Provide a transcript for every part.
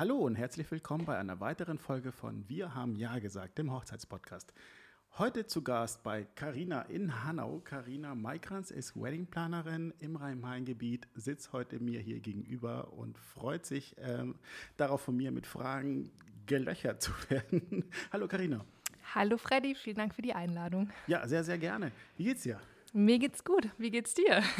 Hallo und herzlich willkommen bei einer weiteren Folge von Wir haben Ja gesagt, dem Hochzeitspodcast. Heute zu Gast bei Carina in Hanau. Carina Maikranz ist Weddingplanerin im Rhein-Main-Gebiet, sitzt heute mir hier gegenüber und freut sich ähm, darauf, von mir mit Fragen gelöchert zu werden. Hallo Carina. Hallo Freddy, vielen Dank für die Einladung. Ja, sehr, sehr gerne. Wie geht's dir? Mir geht's gut. Wie geht's dir?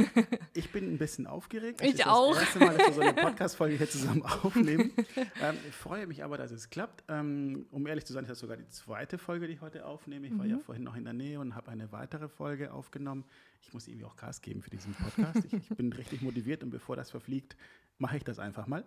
Ich bin ein bisschen aufgeregt. Ich auch. Das erste Mal, dass wir so eine Podcast-Folge hier zusammen aufnehmen. Ähm, ich freue mich aber, dass es klappt. Ähm, um ehrlich zu sein, ist das sogar die zweite Folge, die ich heute aufnehme. Ich war ja mhm. vorhin noch in der Nähe und habe eine weitere Folge aufgenommen. Ich muss irgendwie auch Gas geben für diesen Podcast. Ich, ich bin richtig motiviert und bevor das verfliegt, mache ich das einfach mal.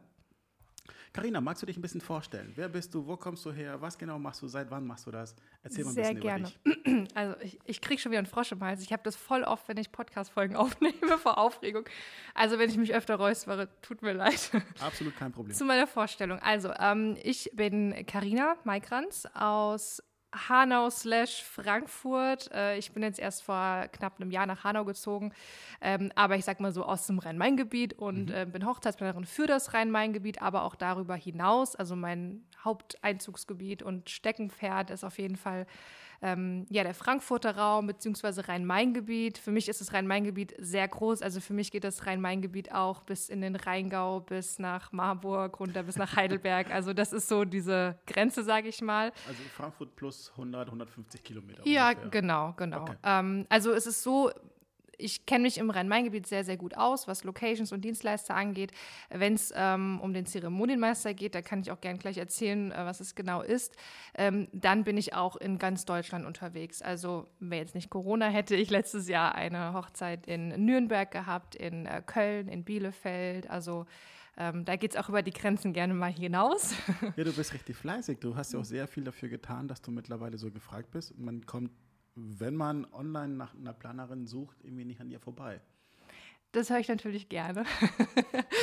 Carina, magst du dich ein bisschen vorstellen? Wer bist du? Wo kommst du her? Was genau machst du? Seit wann machst du das? Erzähl mal ein Sehr bisschen gerne. über dich. Also ich, ich kriege schon wieder einen Frosch im Hals. Ich habe das voll oft, wenn ich Podcast-Folgen aufnehme vor Aufregung. Also wenn ich mich öfter räuspere, tut mir leid. Absolut kein Problem. Zu meiner Vorstellung. Also ähm, ich bin Carina Maikranz aus Hanau slash Frankfurt. Äh, ich bin jetzt erst vor knapp einem Jahr nach Hanau gezogen, ähm, aber ich sag mal so aus dem Rhein-Main-Gebiet und mhm. äh, bin Hochzeitsplanerin für das Rhein-Main-Gebiet, aber auch darüber hinaus. Also mein Haupteinzugsgebiet und Steckenpferd ist auf jeden Fall ähm, ja, der Frankfurter Raum bzw. Rhein-Main-Gebiet. Für mich ist das Rhein-Main-Gebiet sehr groß. Also für mich geht das Rhein-Main-Gebiet auch bis in den Rheingau, bis nach Marburg, runter bis nach Heidelberg. Also das ist so diese Grenze, sage ich mal. Also Frankfurt plus 100, 150 Kilometer. Ja, ungefähr. genau, genau. Okay. Ähm, also es ist so, ich kenne mich im Rhein-Main-Gebiet sehr, sehr gut aus, was Locations und Dienstleister angeht. Wenn es ähm, um den Zeremonienmeister geht, da kann ich auch gerne gleich erzählen, äh, was es genau ist. Ähm, dann bin ich auch in ganz Deutschland unterwegs. Also, wer jetzt nicht Corona, hätte ich letztes Jahr eine Hochzeit in Nürnberg gehabt, in äh, Köln, in Bielefeld. Also, ähm, da geht es auch über die Grenzen gerne mal hinaus. Ja, du bist richtig fleißig. Du hast ja auch sehr viel dafür getan, dass du mittlerweile so gefragt bist. Man kommt wenn man online nach einer Planerin sucht, irgendwie nicht an ihr vorbei. Das höre ich natürlich gerne.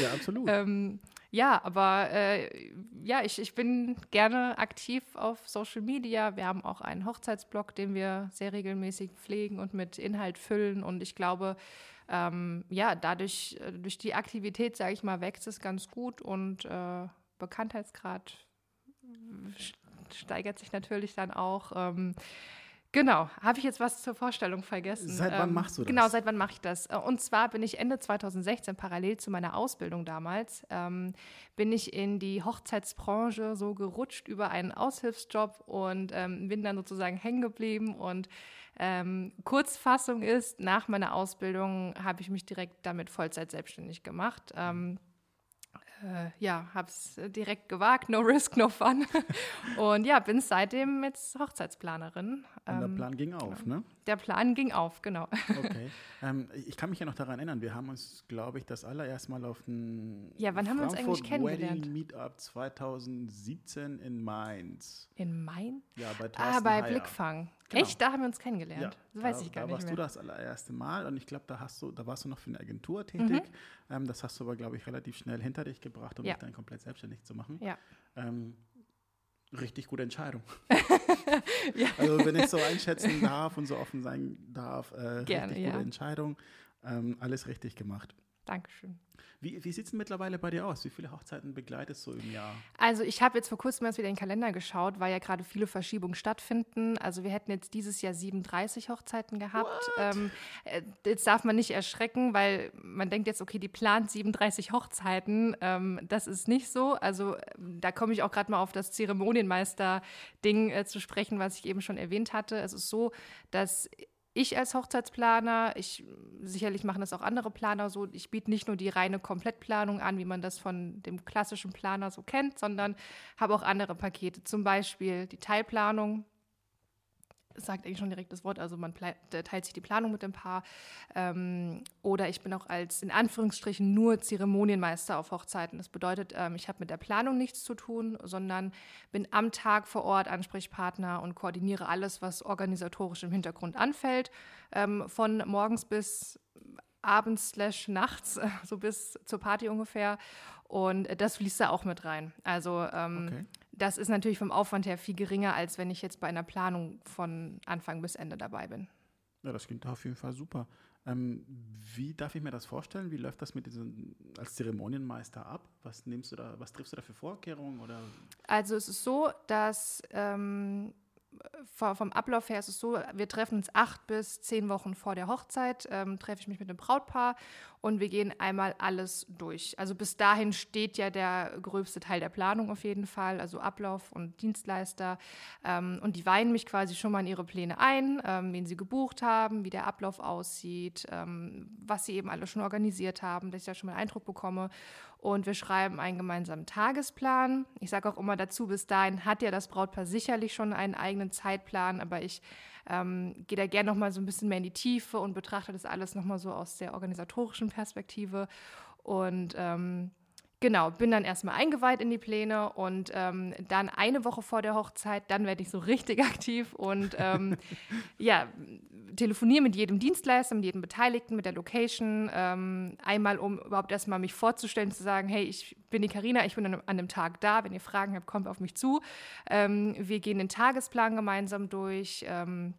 ja, absolut. ähm, ja, aber äh, ja, ich, ich bin gerne aktiv auf Social Media. Wir haben auch einen Hochzeitsblog, den wir sehr regelmäßig pflegen und mit Inhalt füllen. Und ich glaube, ähm, ja, dadurch, äh, durch die Aktivität, sage ich mal, wächst es ganz gut und äh, Bekanntheitsgrad steigert sich natürlich dann auch. Ähm, Genau, habe ich jetzt was zur Vorstellung vergessen? Seit wann ähm, machst du das? Genau, seit wann mache ich das? Äh, und zwar bin ich Ende 2016 parallel zu meiner Ausbildung damals, ähm, bin ich in die Hochzeitsbranche so gerutscht über einen Aushilfsjob und ähm, bin dann sozusagen hängen geblieben und ähm, Kurzfassung ist, nach meiner Ausbildung habe ich mich direkt damit Vollzeit selbstständig gemacht. Ähm, äh, ja, habe es direkt gewagt, no risk, no fun. und ja, bin seitdem jetzt Hochzeitsplanerin. Und der ähm, Plan ging auf, ne? Der Plan ging auf, genau. Okay. Ähm, ich kann mich ja noch daran erinnern, wir haben uns, glaube ich, das allererste Mal auf ein Ja, wann haben wir uns eigentlich kennengelernt? Wedding Meetup 2017 in Mainz. In Mainz? Ja, bei ah, Thorsten Ah, bei Heyer. Blickfang. Genau. Echt? Da haben wir uns kennengelernt. Ja, das weiß da, ich gar da nicht. Da warst mehr. du das allererste Mal und ich glaube, da hast du, da warst du noch für eine Agentur tätig. Mhm. Ähm, das hast du aber, glaube ich, relativ schnell hinter dich gebracht, um ja. dich dann komplett selbstständig zu machen. Ja. Ähm, richtig gute Entscheidung. ja. Also wenn ich so einschätzen darf und so offen sein darf, äh, Gerne, richtig gute. Entscheidung. Ähm, alles richtig gemacht. Dankeschön. Wie, wie sieht es mittlerweile bei dir aus? Wie viele Hochzeiten begleitest du im Jahr? Also ich habe jetzt vor kurzem erst wieder in den Kalender geschaut, weil ja gerade viele Verschiebungen stattfinden. Also wir hätten jetzt dieses Jahr 37 Hochzeiten gehabt. Ähm, äh, jetzt darf man nicht erschrecken, weil man denkt jetzt, okay, die plant 37 Hochzeiten. Ähm, das ist nicht so. Also da komme ich auch gerade mal auf das Zeremonienmeister-Ding äh, zu sprechen, was ich eben schon erwähnt hatte. Es ist so, dass ich als Hochzeitsplaner, ich sicherlich machen das auch andere Planer so, ich biete nicht nur die reine Komplettplanung an, wie man das von dem klassischen Planer so kennt, sondern habe auch andere Pakete, zum Beispiel die Teilplanung, sagt eigentlich schon direkt das Wort, also man teilt sich die Planung mit dem Paar. Ähm, oder ich bin auch als in Anführungsstrichen nur Zeremonienmeister auf Hochzeiten. Das bedeutet, ähm, ich habe mit der Planung nichts zu tun, sondern bin am Tag vor Ort Ansprechpartner und koordiniere alles, was organisatorisch im Hintergrund anfällt. Ähm, von morgens bis abends slash nachts, so bis zur Party ungefähr. Und das fließt da auch mit rein. Also ähm, okay das ist natürlich vom Aufwand her viel geringer, als wenn ich jetzt bei einer Planung von Anfang bis Ende dabei bin. Ja, das klingt auf jeden Fall super. Ähm, wie darf ich mir das vorstellen? Wie läuft das mit diesen als Zeremonienmeister ab? Was nimmst du da, was triffst du da für Vorkehrungen? Oder? Also es ist so, dass ähm, vom Ablauf her ist es so, wir treffen uns acht bis zehn Wochen vor der Hochzeit, ähm, treffe ich mich mit dem Brautpaar und wir gehen einmal alles durch. Also bis dahin steht ja der gröbste Teil der Planung auf jeden Fall, also Ablauf und Dienstleister. Ähm, und die weihen mich quasi schon mal in ihre Pläne ein, ähm, wen sie gebucht haben, wie der Ablauf aussieht, ähm, was sie eben alle schon organisiert haben, dass ich da schon mal einen Eindruck bekomme. Und wir schreiben einen gemeinsamen Tagesplan. Ich sage auch immer dazu, bis dahin hat ja das Brautpaar sicherlich schon einen eigenen Zeitplan, aber ich ähm, gehe da gerne noch mal so ein bisschen mehr in die Tiefe und betrachte das alles noch mal so aus der organisatorischen Perspektive. Und ähm, Genau, bin dann erstmal eingeweiht in die Pläne und ähm, dann eine Woche vor der Hochzeit, dann werde ich so richtig aktiv und ähm, ja, telefoniere mit jedem Dienstleister, mit jedem Beteiligten, mit der Location, ähm, einmal um überhaupt erstmal mich vorzustellen, zu sagen, hey, ich bin die Karina, ich bin an, an dem Tag da, wenn ihr Fragen habt, kommt auf mich zu. Ähm, wir gehen den Tagesplan gemeinsam durch ähm,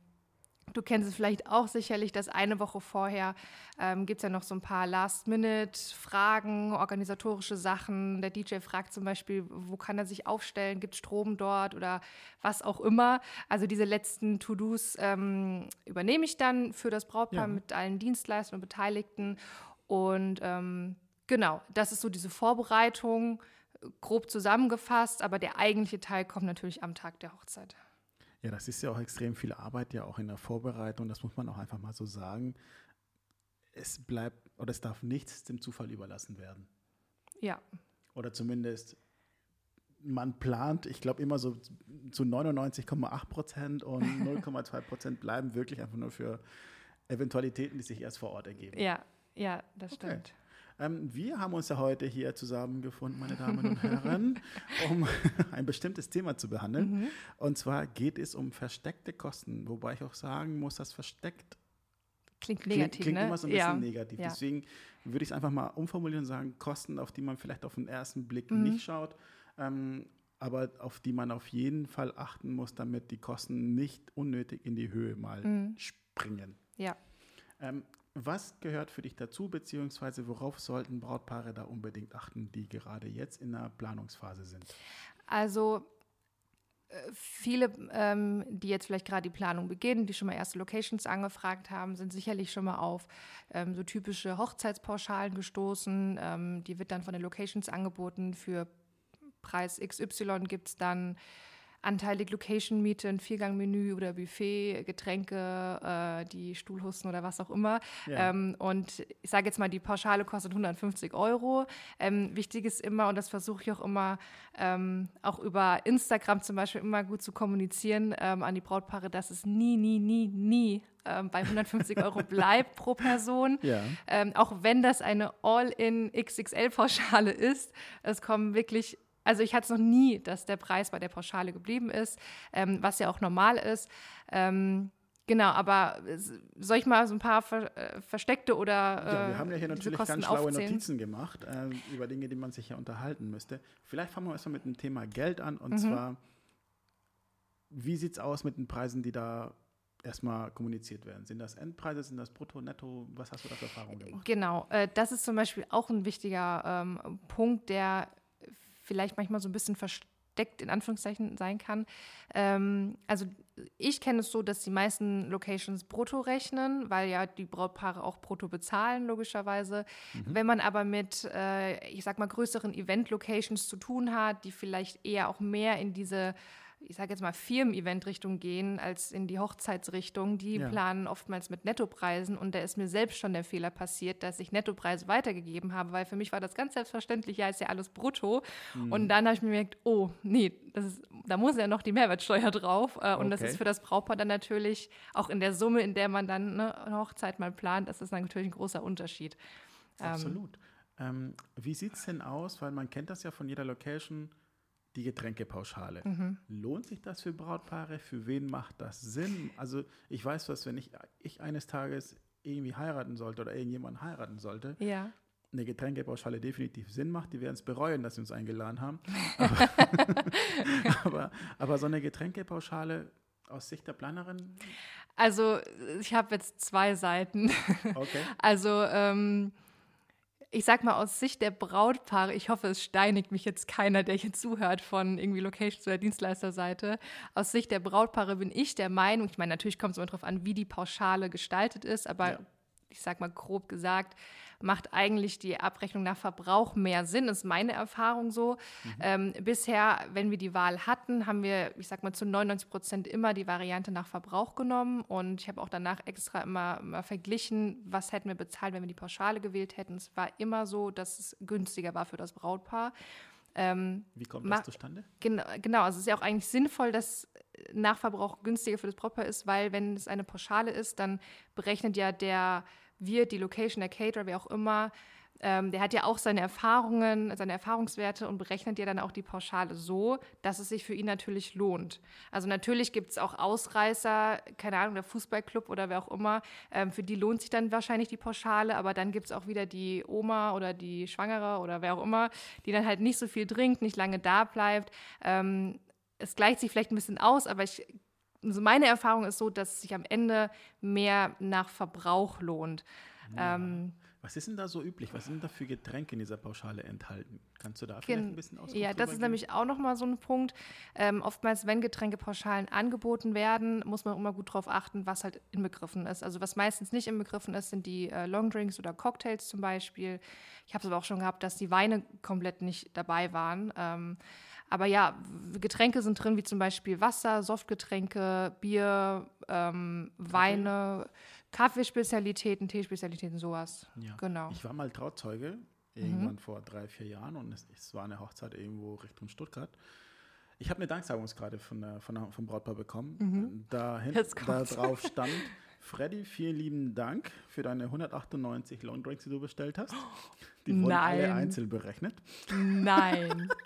Du kennst es vielleicht auch sicherlich, dass eine Woche vorher ähm, gibt es ja noch so ein paar Last-Minute-Fragen, organisatorische Sachen. Der DJ fragt zum Beispiel, wo kann er sich aufstellen, gibt es Strom dort oder was auch immer. Also diese letzten To-Dos ähm, übernehme ich dann für das Brautpaar ja. mit allen Dienstleistern und Beteiligten. Und ähm, genau, das ist so diese Vorbereitung, grob zusammengefasst, aber der eigentliche Teil kommt natürlich am Tag der Hochzeit. Ja, das ist ja auch extrem viel Arbeit, ja auch in der Vorbereitung, das muss man auch einfach mal so sagen. Es bleibt oder es darf nichts dem Zufall überlassen werden. Ja. Oder zumindest man plant, ich glaube immer so zu 99,8 Prozent und 0,2 Prozent bleiben wirklich einfach nur für Eventualitäten, die sich erst vor Ort ergeben. Ja, ja, das okay. stimmt. Ähm, wir haben uns ja heute hier zusammengefunden, meine Damen und Herren, um ein bestimmtes Thema zu behandeln. Mhm. Und zwar geht es um versteckte Kosten, wobei ich auch sagen muss, dass versteckt klingt negativ, klingt, klingt ne? immer so ein bisschen negativ. Ja. Deswegen würde ich es einfach mal umformulieren und sagen, Kosten, auf die man vielleicht auf den ersten Blick mhm. nicht schaut, ähm, aber auf die man auf jeden Fall achten muss, damit die Kosten nicht unnötig in die Höhe mal mhm. springen. Ja. Ähm, was gehört für dich dazu, beziehungsweise worauf sollten Brautpaare da unbedingt achten, die gerade jetzt in der Planungsphase sind? Also äh, viele, ähm, die jetzt vielleicht gerade die Planung beginnen, die schon mal erste Locations angefragt haben, sind sicherlich schon mal auf ähm, so typische Hochzeitspauschalen gestoßen. Ähm, die wird dann von den Locations angeboten. Für Preis XY gibt es dann anteilig Location-Miete, ein Viergang-Menü oder Buffet, Getränke, äh, die Stuhlhusten oder was auch immer. Ja. Ähm, und ich sage jetzt mal, die Pauschale kostet 150 Euro. Ähm, wichtig ist immer, und das versuche ich auch immer, ähm, auch über Instagram zum Beispiel immer gut zu kommunizieren ähm, an die Brautpaare, dass es nie, nie, nie, nie ähm, bei 150 Euro bleibt pro Person. Ja. Ähm, auch wenn das eine All-in XXL-Pauschale ist. Es kommen wirklich also ich hatte es noch nie, dass der Preis bei der Pauschale geblieben ist, ähm, was ja auch normal ist. Ähm, genau, aber soll ich mal so ein paar ver äh, versteckte oder äh, Ja, wir haben ja hier natürlich ganz schlaue aufzählen? Notizen gemacht äh, über Dinge, die man sich ja unterhalten müsste. Vielleicht fangen wir erstmal mit dem Thema Geld an und mhm. zwar, wie sieht es aus mit den Preisen, die da erstmal kommuniziert werden? Sind das Endpreise, sind das Brutto, Netto? Was hast du da für Erfahrungen gemacht? Genau, äh, das ist zum Beispiel auch ein wichtiger ähm, Punkt, der vielleicht manchmal so ein bisschen versteckt in Anführungszeichen sein kann. Ähm, also ich kenne es so, dass die meisten Locations brutto rechnen, weil ja die Brautpaare auch brutto bezahlen, logischerweise. Mhm. Wenn man aber mit, äh, ich sag mal, größeren Event-Locations zu tun hat, die vielleicht eher auch mehr in diese ich sage jetzt mal, Firmen-Event-Richtung gehen als in die Hochzeitsrichtung. Die ja. planen oftmals mit Nettopreisen und da ist mir selbst schon der Fehler passiert, dass ich Nettopreise weitergegeben habe, weil für mich war das ganz selbstverständlich, ja, ist ja alles brutto. Mhm. Und dann habe ich mir gemerkt, oh, nee, ist, da muss ja noch die Mehrwertsteuer drauf. Äh, und okay. das ist für das Brautpaar dann natürlich auch in der Summe, in der man dann ne, eine Hochzeit mal plant, das ist natürlich ein großer Unterschied. Ähm, Absolut. Ähm, wie sieht es denn aus? Weil man kennt das ja von jeder Location die Getränkepauschale. Mhm. Lohnt sich das für Brautpaare? Für wen macht das Sinn? Also ich weiß was, wenn ich, ich eines Tages irgendwie heiraten sollte oder irgendjemand heiraten sollte, ja. eine Getränkepauschale definitiv Sinn macht. Die werden es bereuen, dass sie uns eingeladen haben. aber, aber, aber, so eine Getränkepauschale, aus Sicht der Planerin? Also ich habe jetzt zwei Seiten. Okay. Also ähm, ich sag mal aus Sicht der Brautpaare, ich hoffe, es steinigt mich jetzt keiner, der hier zuhört von irgendwie Location oder Dienstleisterseite. Aus Sicht der Brautpaare bin ich der Meinung, ich meine, natürlich kommt es immer darauf an, wie die Pauschale gestaltet ist, aber ja. ich sag mal grob gesagt, macht eigentlich die Abrechnung nach Verbrauch mehr Sinn, ist meine Erfahrung so. Mhm. Ähm, bisher, wenn wir die Wahl hatten, haben wir, ich sag mal, zu 99 Prozent immer die Variante nach Verbrauch genommen und ich habe auch danach extra immer, immer verglichen, was hätten wir bezahlt, wenn wir die Pauschale gewählt hätten. Es war immer so, dass es günstiger war für das Brautpaar. Ähm, Wie kommt das zustande? Genau, genau, also es ist ja auch eigentlich sinnvoll, dass Nachverbrauch günstiger für das Brautpaar ist, weil wenn es eine Pauschale ist, dann berechnet ja der wird, die Location, der Caterer, wer auch immer, ähm, der hat ja auch seine Erfahrungen, seine Erfahrungswerte und berechnet ja dann auch die Pauschale so, dass es sich für ihn natürlich lohnt. Also natürlich gibt es auch Ausreißer, keine Ahnung, der Fußballclub oder wer auch immer, ähm, für die lohnt sich dann wahrscheinlich die Pauschale, aber dann gibt es auch wieder die Oma oder die Schwangere oder wer auch immer, die dann halt nicht so viel trinkt, nicht lange da bleibt. Ähm, es gleicht sich vielleicht ein bisschen aus, aber ich also meine Erfahrung ist so, dass es sich am Ende mehr nach Verbrauch lohnt. Ja. Ähm, was ist denn da so üblich? Was sind da für Getränke in dieser Pauschale enthalten? Kannst du da vielleicht ein bisschen Auskunft Ja, das ist geben? nämlich auch nochmal so ein Punkt. Ähm, oftmals, wenn Getränkepauschalen angeboten werden, muss man immer gut darauf achten, was halt inbegriffen ist. Also was meistens nicht inbegriffen ist, sind die äh, Longdrinks oder Cocktails zum Beispiel. Ich habe es aber auch schon gehabt, dass die Weine komplett nicht dabei waren. Ähm, aber ja, Getränke sind drin, wie zum Beispiel Wasser, Softgetränke, Bier, ähm, Weine, Kaffeespezialitäten, Teespezialitäten, sowas. Ja. Genau. Ich war mal Trauzeuge, irgendwann mhm. vor drei, vier Jahren und es, es, war eine Hochzeit irgendwo Richtung Stuttgart. Ich habe eine Danksagungskarte von, der, von der, vom Brautpaar bekommen. Mhm. Da, da drauf stand, Freddy, vielen lieben Dank für deine 198 Long Drinks, die du bestellt hast. Die wurden Nein. alle einzeln berechnet. Nein.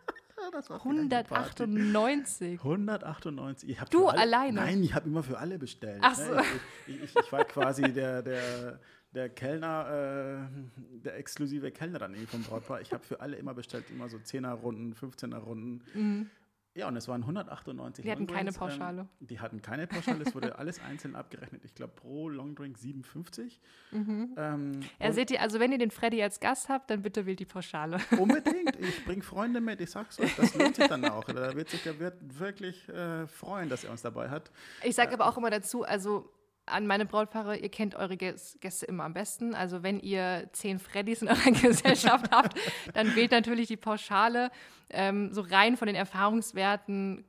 das war 198. 198. Ich du alle, alleine? Nein, ich habe immer für alle bestellt. Ach so. Ich, ich, ich, war quasi der, der, der Kellner, äh, der exklusive Kellner dann irgendwie vom Brautpaar. Ich habe für alle immer bestellt, immer so 10er-Runden, 15er-Runden. Mhm. Ja, und es waren 198 Die hatten keine ähm, Pauschale. Die hatten keine Pauschale. es wurde alles einzeln abgerechnet. Ich glaube, pro Longdrink 57. Mhm. Ähm, ja, seht ihr, also wenn ihr den Freddy als Gast habt, dann bitte wählt die Pauschale. Unbedingt. Ich bringe Freunde mit. Ich sag's euch, das lohnt sich dann auch. Da wird sich der Wirt wirklich äh, freuen, dass er uns dabei hat. Ich sage äh, aber auch immer dazu, also an meine Brautpaare, ihr kennt eure Gäste immer am besten. Also wenn ihr zehn Freddys in eurer Gesellschaft habt, dann wählt natürlich die Pauschale. Ähm, so rein von den Erfahrungswerten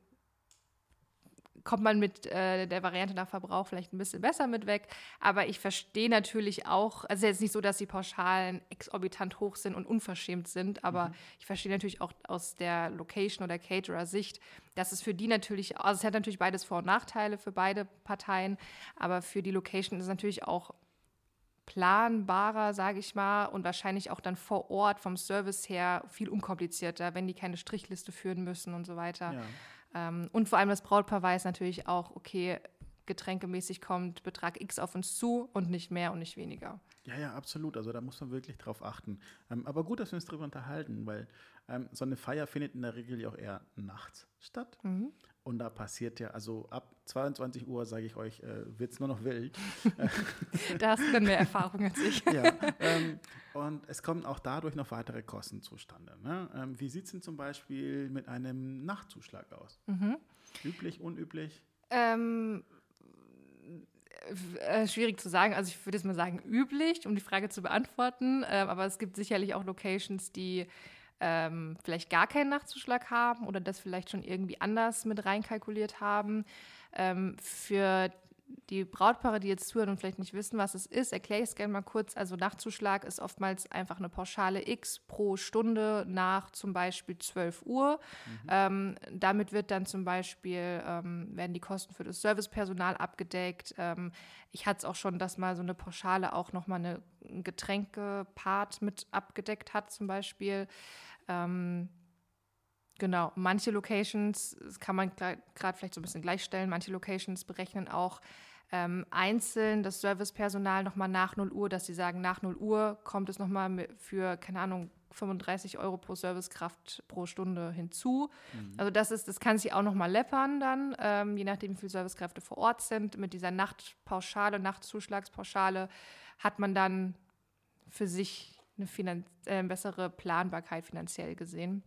kommt man mit äh, der Variante nach Verbrauch vielleicht ein bisschen besser mit weg. Aber ich verstehe natürlich auch, also es ist jetzt nicht so, dass die Pauschalen exorbitant hoch sind und unverschämt sind, aber mhm. ich verstehe natürlich auch aus der Location- oder Caterer-Sicht, dass es für die natürlich, also es hat natürlich beides Vor- und Nachteile für beide Parteien, aber für die Location ist es natürlich auch planbarer, sage ich mal, und wahrscheinlich auch dann vor Ort vom Service her viel unkomplizierter, wenn die keine Strichliste führen müssen und so weiter. Ja. Ähm, und vor allem das Brautpaar weiß natürlich auch, okay, getränkemäßig kommt Betrag X auf uns zu und nicht mehr und nicht weniger. Ja, ja, absolut. Also da muss man wirklich drauf achten. Ähm, aber gut, dass wir uns darüber unterhalten, weil ähm, so eine Feier findet in der Regel ja auch eher nachts statt. Mhm. Und da passiert ja, also ab 22 Uhr, sage ich euch, äh, wird es nur noch wild. da hast du dann mehr Erfahrung als ich. ja, ähm, und es kommen auch dadurch noch weitere Kosten zustande. Ne? Ähm, wie sieht es denn zum Beispiel mit einem Nachtzuschlag aus? Mhm. Üblich, unüblich? Ähm, äh, schwierig zu sagen. Also ich würde jetzt mal sagen üblich, um die Frage zu beantworten. Äh, aber es gibt sicherlich auch Locations, die ähm, vielleicht gar keinen Nachtzuschlag haben oder das vielleicht schon irgendwie anders mit reinkalkuliert haben. Ähm, für die Brautpaare, die jetzt zuhören und vielleicht nicht wissen, was es ist, erkläre ich es gerne mal kurz. Also Nachtzuschlag ist oftmals einfach eine Pauschale X pro Stunde nach zum Beispiel 12 Uhr. Mhm. Ähm, damit wird dann zum Beispiel, ähm, werden die Kosten für das Servicepersonal abgedeckt. Ähm, ich hatte es auch schon, dass mal so eine Pauschale auch nochmal eine Getränkepart mit abgedeckt hat zum Beispiel. Genau, manche Locations, das kann man gerade vielleicht so ein bisschen gleichstellen, manche Locations berechnen auch ähm, einzeln das Servicepersonal nochmal nach 0 Uhr, dass sie sagen, nach 0 Uhr kommt es nochmal für, keine Ahnung, 35 Euro pro Servicekraft pro Stunde hinzu. Mhm. Also das ist, das kann sich auch nochmal läppern dann, ähm, je nachdem, wie viele Servicekräfte vor Ort sind. Mit dieser Nachtpauschale, Nachtzuschlagspauschale hat man dann für sich eine Finan äh, bessere Planbarkeit finanziell gesehen.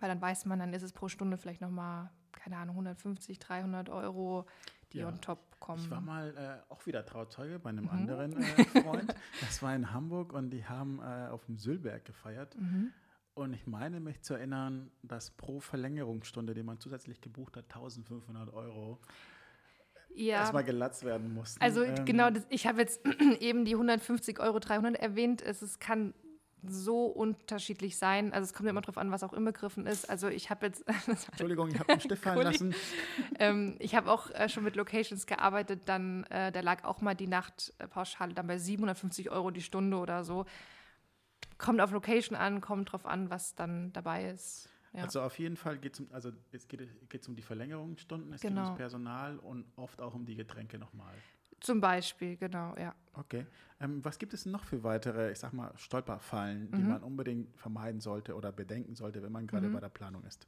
Weil dann weiß man, dann ist es pro Stunde vielleicht nochmal, keine Ahnung, 150, 300 Euro, die ja. on top kommen. Ich war mal äh, auch wieder Trauzeuge bei einem mhm. anderen äh, Freund. das war in Hamburg und die haben äh, auf dem Sülberg gefeiert. Mhm. Und ich meine mich zu erinnern, dass pro Verlängerungsstunde, die man zusätzlich gebucht hat, 1500 Euro ja. erstmal gelatzt werden mussten. Also ähm, genau, das, ich habe jetzt eben die 150 Euro 300 erwähnt. Es, es kann so unterschiedlich sein. Also es kommt immer darauf an, was auch inbegriffen ist. Also ich habe jetzt... Entschuldigung, ich habe einen Stift fallen lassen. ähm, ich habe auch äh, schon mit Locations gearbeitet. Dann, äh, da lag auch mal die Nachtpauschale dann bei 750 Euro die Stunde oder so. Kommt auf Location an, kommt drauf an, was dann dabei ist. Ja. Also auf jeden Fall geht es um, also es geht, geht um die Verlängerungsstunden, es genau. geht ums Personal und oft auch um die Getränke nochmal. Zum Beispiel, genau, ja. Okay. Ähm, was gibt es noch für weitere, ich sag mal, Stolperfallen, die mhm. man unbedingt vermeiden sollte oder bedenken sollte, wenn man gerade mhm. bei der Planung ist?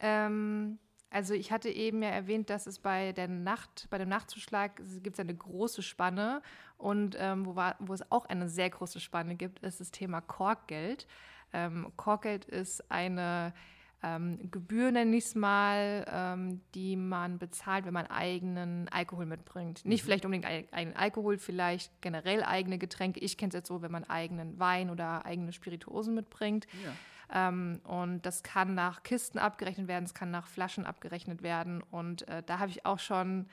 Ähm, also ich hatte eben ja erwähnt, dass es bei der Nacht, bei dem Nachtzuschlag gibt es eine große Spanne und ähm, wo, war, wo es auch eine sehr große Spanne gibt, ist das Thema Korkgeld. Ähm, Korkgeld ist eine ähm, Gebühr, nenne ich es mal, ähm, die man bezahlt, wenn man eigenen Alkohol mitbringt. Nicht mhm. vielleicht unbedingt eigenen Alkohol, vielleicht generell eigene Getränke. Ich kenne es jetzt so, wenn man eigenen Wein oder eigene Spirituosen mitbringt. Ja. Ähm, und das kann nach Kisten abgerechnet werden, es kann nach Flaschen abgerechnet werden. Und äh, da habe ich auch schon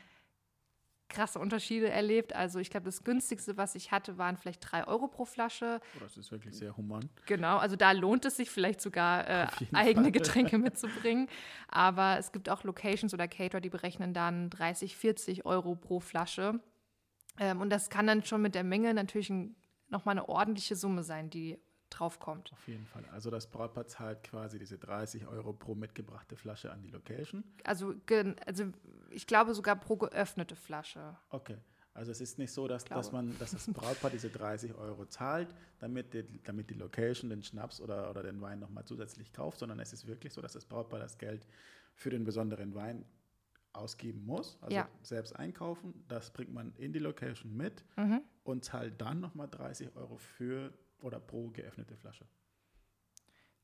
krasse Unterschiede erlebt. Also ich glaube, das günstigste, was ich hatte, waren vielleicht drei Euro pro Flasche. Oh, das ist wirklich sehr human. Genau, also da lohnt es sich vielleicht sogar äh, eigene Fall. Getränke mitzubringen. Aber es gibt auch Locations oder Caterer, die berechnen dann 30, 40 Euro pro Flasche. Ähm, und das kann dann schon mit der Menge natürlich ein, nochmal eine ordentliche Summe sein, die draufkommt. Auf jeden Fall. Also das Brautpaar zahlt quasi diese 30 Euro pro mitgebrachte Flasche an die Location. Also, also ich glaube sogar pro geöffnete Flasche. Okay. Also es ist nicht so, dass, dass, man, dass das Brautpaar diese 30 Euro zahlt, damit die, damit die Location den Schnaps oder, oder den Wein nochmal zusätzlich kauft, sondern es ist wirklich so, dass das Brautpaar das Geld für den besonderen Wein ausgeben muss, also ja. selbst einkaufen. Das bringt man in die Location mit mhm. und zahlt dann nochmal 30 Euro für oder pro geöffnete Flasche.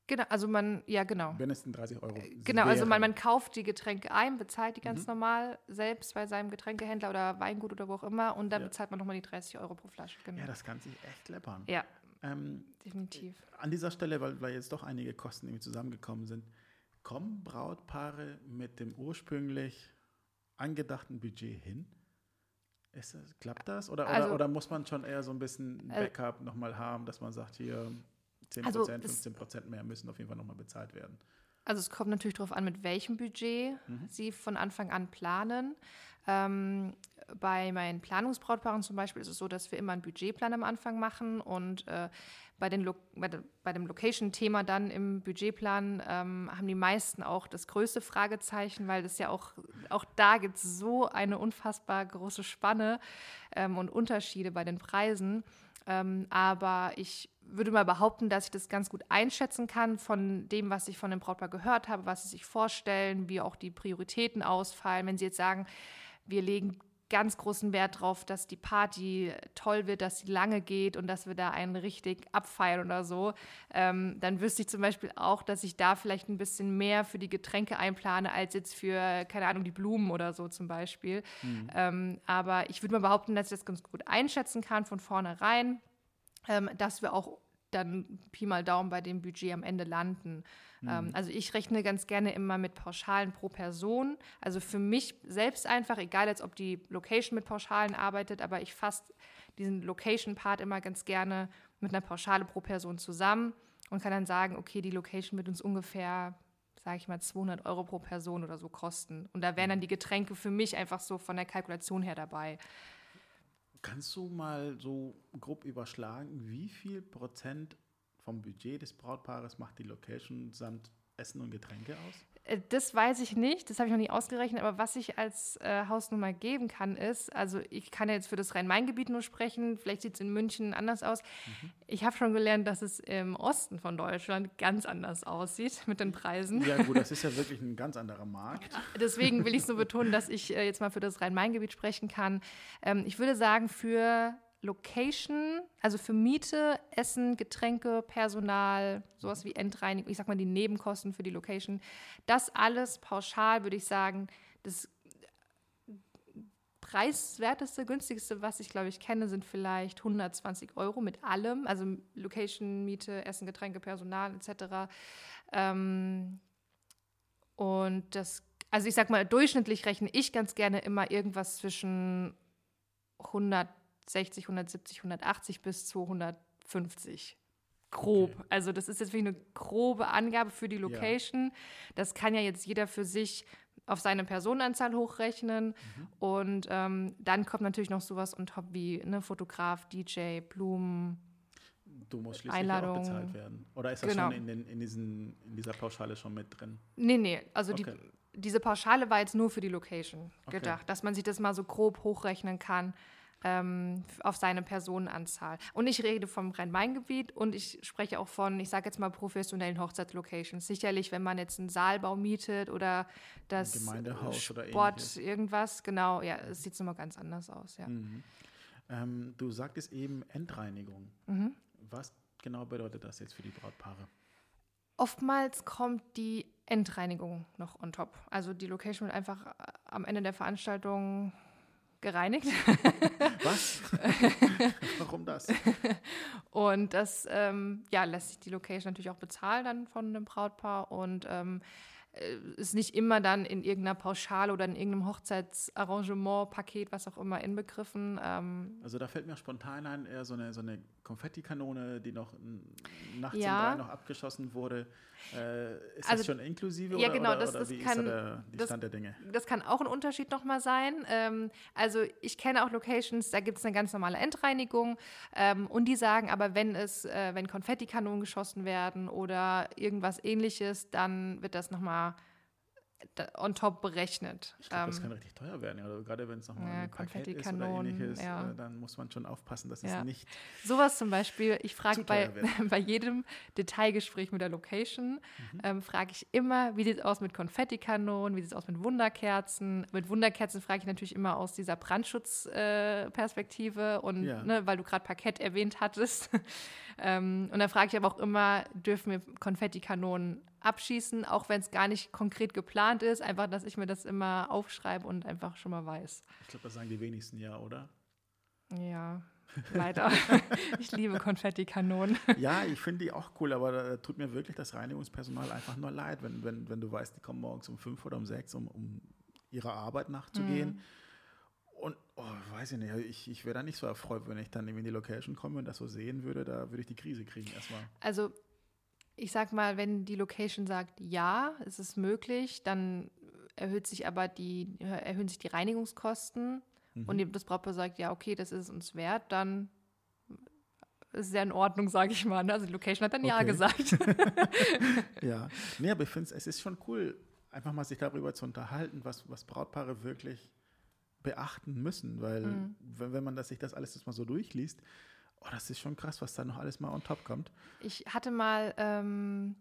Genau, also man, ja genau. Wenn es denn 30 Euro äh, Genau, also man, man kauft die Getränke ein, bezahlt die ganz mhm. normal selbst bei seinem Getränkehändler oder Weingut oder wo auch immer und dann ja. bezahlt man nochmal die 30 Euro pro Flasche. Genau. Ja, das kann sich echt läppern. Ja, ähm, definitiv. An dieser Stelle, weil, weil jetzt doch einige Kosten irgendwie zusammengekommen sind, kommen Brautpaare mit dem ursprünglich angedachten Budget hin? Ist klappt das? Oder, also, oder, oder, muss man schon eher so ein bisschen äh, Backup äh, nochmal haben, dass man sagt, hier 10%, also 15% mehr müssen auf jeden Fall nochmal bezahlt werden? Also es kommt natürlich darauf an, mit welchem Budget mhm. Sie von Anfang an planen. Ähm, bei meinen Planungsbrautpaaren zum Beispiel ist es so, dass wir immer einen Budgetplan am Anfang machen und äh, bei, den bei, de bei dem Location-Thema dann im Budgetplan ähm, haben die meisten auch das größte Fragezeichen, weil das ja auch, auch da gibt es so eine unfassbar große Spanne ähm, und Unterschiede bei den Preisen. Ähm, aber ich würde mal behaupten, dass ich das ganz gut einschätzen kann von dem, was ich von dem Brautpaar gehört habe, was sie sich vorstellen, wie auch die Prioritäten ausfallen. Wenn sie jetzt sagen, wir legen ganz großen Wert darauf, dass die Party toll wird, dass sie lange geht und dass wir da einen richtig abfeiern oder so. Ähm, dann wüsste ich zum Beispiel auch, dass ich da vielleicht ein bisschen mehr für die Getränke einplane, als jetzt für, keine Ahnung, die Blumen oder so zum Beispiel. Mhm. Ähm, aber ich würde mal behaupten, dass ich das ganz gut einschätzen kann von vornherein, ähm, dass wir auch dann Pi mal Daumen bei dem Budget am Ende landen. Ähm, mhm. also ich rechne ganz gerne immer mit Pauschalen pro Person. Also für mich selbst einfach, egal jetzt, ob die Location mit Pauschalen arbeitet, aber ich fasse diesen Location-Part immer ganz gerne mit einer Pauschale pro Person zusammen und kann dann sagen, okay, die Location wird uns ungefähr, sage ich mal, 200 Euro pro Person oder so kosten. Und da wären dann die Getränke für mich einfach so von der Kalkulation her dabei. Kannst du mal so grob überschlagen, wie viel Prozent vom Budget des Brautpaares macht die Location samt Essen und Getränke aus? Äh, das weiß ich nicht, das habe ich noch nie ausgerechnet, aber was ich als äh, Hausnummer geben kann, ist, also ich kann ja jetzt für das Rhein-Main-Gebiet nur sprechen, vielleicht sieht es in München anders aus. Mhm. Ich habe schon gelernt, dass es im Osten von Deutschland ganz anders aussieht mit den Preisen. Ja gut, das ist ja wirklich ein ganz anderer Markt. Deswegen will ich so betonen, dass ich äh, jetzt mal für das Rhein-Main-Gebiet sprechen kann. Ähm, ich würde sagen, für Location, also für Miete, Essen, Getränke, Personal, sowas wie Endreinigung, ich sag mal die Nebenkosten für die Location, das alles pauschal würde ich sagen, das preiswerteste, günstigste, was ich glaube ich kenne, sind vielleicht 120 Euro mit allem, also Location, Miete, Essen, Getränke, Personal etc. Ähm, und das, also ich sag mal, durchschnittlich rechne ich ganz gerne immer irgendwas zwischen 100 160, 170, 180 bis 250 grob. Okay. Also das ist jetzt wirklich eine grobe Angabe für die Location. Ja. Das kann ja jetzt jeder für sich auf seine Personenanzahl hochrechnen. Mhm. Und ähm, dann kommt natürlich noch sowas on top wie ne, Fotograf, DJ, Blumen. Du musst schließlich Einladung. auch bezahlt werden. Oder ist das genau. schon in, den, in, diesen, in dieser Pauschale schon mit drin? Nee, nee. Also okay. die, diese Pauschale war jetzt nur für die Location okay. gedacht, dass man sich das mal so grob hochrechnen kann ähm, auf seine Personenanzahl. Und ich rede vom Rhein-Main-Gebiet und ich spreche auch von, ich sage jetzt mal, professionellen Hochzeitslocations. Sicherlich, wenn man jetzt einen Saalbau mietet oder das Gemeindehaus Sport, oder ähnliches. irgendwas, genau, ja, es sieht nochmal ganz anders aus, ja. Mhm. Ähm, du sagtest eben Endreinigung. Mhm. Was genau bedeutet das jetzt für die Brautpaare? Oftmals kommt die Endreinigung noch on top. Also die Location wird einfach äh, am Ende der Veranstaltung gereinigt. Was? Warum das? Und das ähm, ja, lässt sich die Location natürlich auch bezahlen dann von dem Brautpaar und ähm, äh, ist nicht immer dann in irgendeiner Pauschale oder in irgendeinem Hochzeitsarrangement, Paket, was auch immer inbegriffen. Ähm also da fällt mir spontan ein, eher so eine, so eine Konfettikanone, die noch nachts ja. um drei noch abgeschossen wurde. Äh, ist also, das schon inklusive ja, genau, oder, das, das wie kann, ist da der das, Stand der Dinge? Das kann auch ein Unterschied nochmal sein. Ähm, also ich kenne auch Locations, da gibt es eine ganz normale Endreinigung ähm, und die sagen aber, wenn es, äh, wenn Konfettikanonen geschossen werden oder irgendwas ähnliches, dann wird das nochmal on top berechnet. Ich glaube, ähm, das kann richtig teuer werden. Also gerade wenn es nochmal ja, ein Paket ist oder ähnliches, ja. äh, dann muss man schon aufpassen, dass ja. es nicht Sowas zum Beispiel, ich frage bei, bei jedem Detailgespräch mit der Location, mhm. ähm, frage ich immer, wie sieht es aus mit Konfettikanonen, wie sieht es aus mit Wunderkerzen. Mit Wunderkerzen frage ich natürlich immer aus dieser Brandschutzperspektive äh, und ne, weil du gerade Parkett erwähnt hattest. ähm, und da frage ich aber auch immer, dürfen wir Konfettikanonen abschießen, auch wenn es gar nicht konkret geplant ist. Einfach, dass ich mir das immer aufschreibe und einfach schon mal weiß. Ich glaube, das sagen die wenigsten ja, oder? Ja, leider. ich liebe Konfettikanonen. Ja, ich finde die auch cool, aber da tut mir wirklich das Reinigungspersonal einfach nur leid, wenn, wenn, wenn du weißt, die kommen morgens um fünf oder um sechs, um, um ihrer Arbeit nachzugehen. Mhm. Und, oh, weiß ich nicht, ich, ich wäre da nicht so erfreut, wenn ich dann in die Location komme und das so sehen würde, da würde ich die Krise kriegen erstmal. Also ich sag mal, wenn die Location sagt, ja, es ist möglich, dann erhöht sich aber die, erhöhen sich die Reinigungskosten mhm. und das Brautpaar sagt, ja, okay, das ist uns wert, dann ist es ja in Ordnung, sage ich mal. Ne? Also die Location hat dann okay. ja gesagt. ja, nee, aber ich finde es ist schon cool, einfach mal sich darüber zu unterhalten, was, was Brautpaare wirklich beachten müssen, weil mhm. wenn, wenn man das, sich das alles das mal so durchliest, Oh, das ist schon krass, was da noch alles mal on top kommt. Ich hatte mal ähm,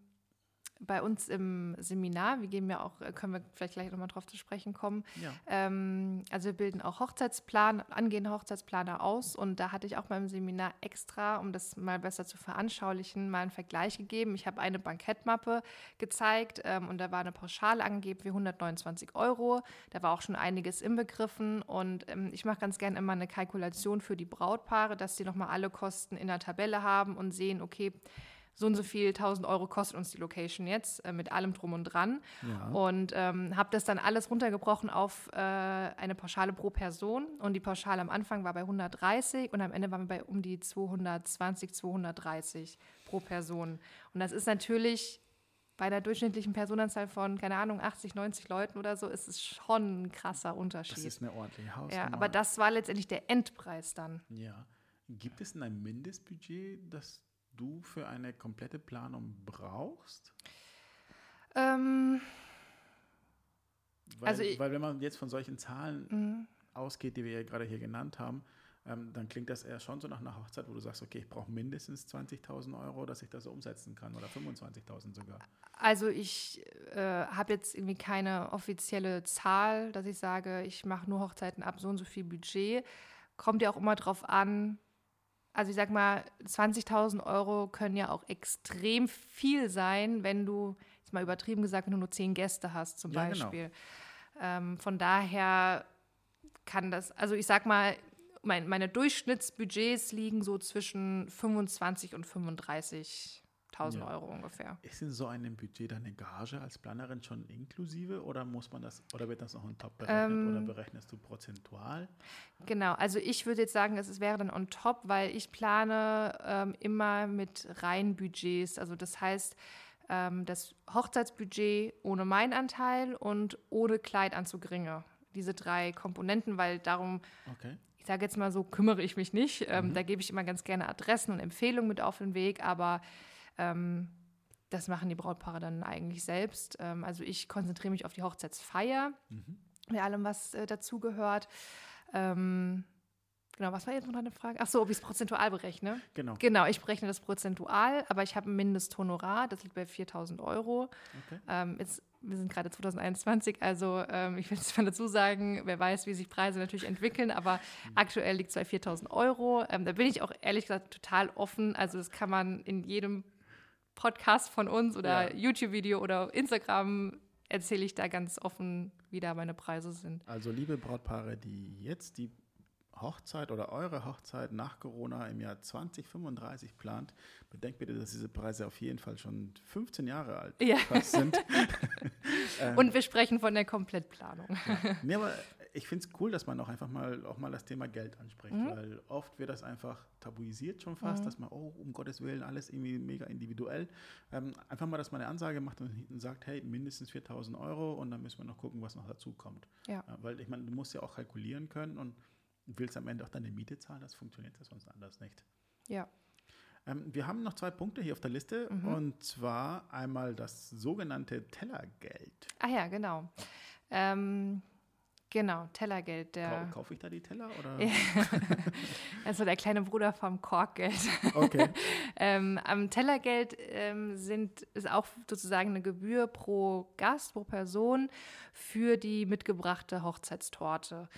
bei uns im Seminar, wir geben ja auch, äh, können wir vielleicht gleich nochmal drauf zu sprechen kommen. Ja. Ähm, also wir bilden auch Hochzeitsplan, angehende Hochzeitsplaner aus und da hatte ich auch mal im Seminar extra, um das mal besser zu veranschaulichen, mal einen Vergleich gegeben. Ich habe eine Bankettmappe gezeigt ähm, und da war eine Pauschale angegeben wie 129 Euro. Da war auch schon einiges inbegriffen und ähm, ich mache ganz gerne immer eine Kalkulation für die Brautpaare, dass sie nochmal alle Kosten in der Tabelle haben und sehen, okay, so und so viel 1000 Euro kostet uns die Location jetzt äh, mit allem drum und dran. Ja. Und ähm, habe das dann alles runtergebrochen auf äh, eine Pauschale pro Person. Und die Pauschale am Anfang war bei 130 und am Ende waren wir bei um die 220, 230 pro Person. Und das ist natürlich bei einer durchschnittlichen Personenzahl von, keine Ahnung, 80, 90 Leuten oder so, ist es schon ein krasser Unterschied. Das ist eine ordentliche Hausnummer. Ja, aber das war letztendlich der Endpreis dann. Ja. Gibt es denn ein Mindestbudget, das du für eine komplette Planung brauchst? Ähm, weil, Also ich- weil wenn man jetzt von solchen Zahlen mh. ausgeht, die wir ja gerade hier genannt haben, ähm, dann klingt das eher schon so nach einer Hochzeit, wo du sagst, okay, ich brauche mindestens 20.000 Euro, dass ich das so umsetzen kann oder 25.000 sogar. Also ich äh, habe jetzt irgendwie keine offizielle Zahl, dass ich sage, ich mache nur Hochzeiten ab so und so viel Budget. Kommt ja auch immer drauf an. Also ich sag mal, 20.000 Euro können ja auch extrem viel sein, wenn du, jetzt mal übertrieben gesagt, wenn du nur zehn Gäste hast zum Ja, genau. Beispiel. Ähm, von daher kann das, also ich sag mal, mein, meine Durchschnittsbudgets liegen so zwischen 25 und 35.000 Ja. Euro ungefähr. Ist in so einem Budget deine Gage als Planerin schon inklusive oder muss man das, oder wird das noch on top berechnet Ähm, oder berechnest du prozentual? Genau, also ich würde jetzt sagen, es wäre dann on top, weil ich plane ähm, immer mit reinen Budgets. Also das heißt, ähm, das Hochzeitsbudget ohne meinen Anteil und ohne Kleidanzug Ringe. Diese drei Komponenten, weil darum, Okay. ich sage jetzt mal so, kümmere ich mich nicht. Ähm, Da gebe ich immer ganz gerne Adressen und Empfehlungen mit auf den Weg, aber ähm, das machen die Brautpaare dann eigentlich selbst. Ähm, also ich konzentriere mich auf die Hochzeitsfeier, mit allem, was äh, dazugehört. Ähm, genau, was war jetzt noch eine Frage? Ach so, ob ich es prozentual berechne. Genau. Genau, ich berechne das prozentual, aber ich habe ein Mindesthonorar, das liegt bei 4000 Euro. Okay. Ähm, jetzt, wir sind gerade 2021, also ähm, ich will jetzt mal dazu sagen, wer weiß, wie sich Preise natürlich entwickeln, aber aktuell liegt es bei 4000 Euro. Ähm, da bin ich auch ehrlich gesagt total offen. Also das kann man in jedem Podcast von uns oder Ja. YouTube-Video oder Instagram erzähle ich da ganz offen, wie da meine Preise sind. Also liebe Brautpaare, die jetzt die Hochzeit oder eure Hochzeit nach Corona im Jahr 2035 plant, bedenkt bitte, dass diese Preise auf jeden Fall schon 15 Jahre alt Ja. sind. Und wir sprechen von der Komplettplanung. nee, aber ich finde es cool, dass man auch einfach mal auch mal das Thema Geld anspricht, Mhm. weil oft wird das einfach tabuisiert schon fast, dass man, oh, um Gottes Willen, alles irgendwie mega individuell. Ähm, einfach mal, dass man eine Ansage macht und sagt, hey, mindestens 4000 Euro und dann müssen wir noch gucken, was noch dazu kommt. Ja. weil ich meine, du musst ja auch kalkulieren können und willst am Ende auch deine Miete zahlen, das funktioniert ja sonst anders nicht. Ja. Ähm, wir haben noch zwei Punkte hier auf der Liste Mhm. und zwar einmal das sogenannte Tellergeld. Ah ja, genau. Ähm, genau, Tellergeld. Der, Kau kaufe ich da die Teller? Oder? Also der kleine Bruder vom Korkgeld. Okay. ähm, am Tellergeld ähm, sind, ist auch sozusagen eine Gebühr pro Gast, pro Person für die mitgebrachte Hochzeitstorte.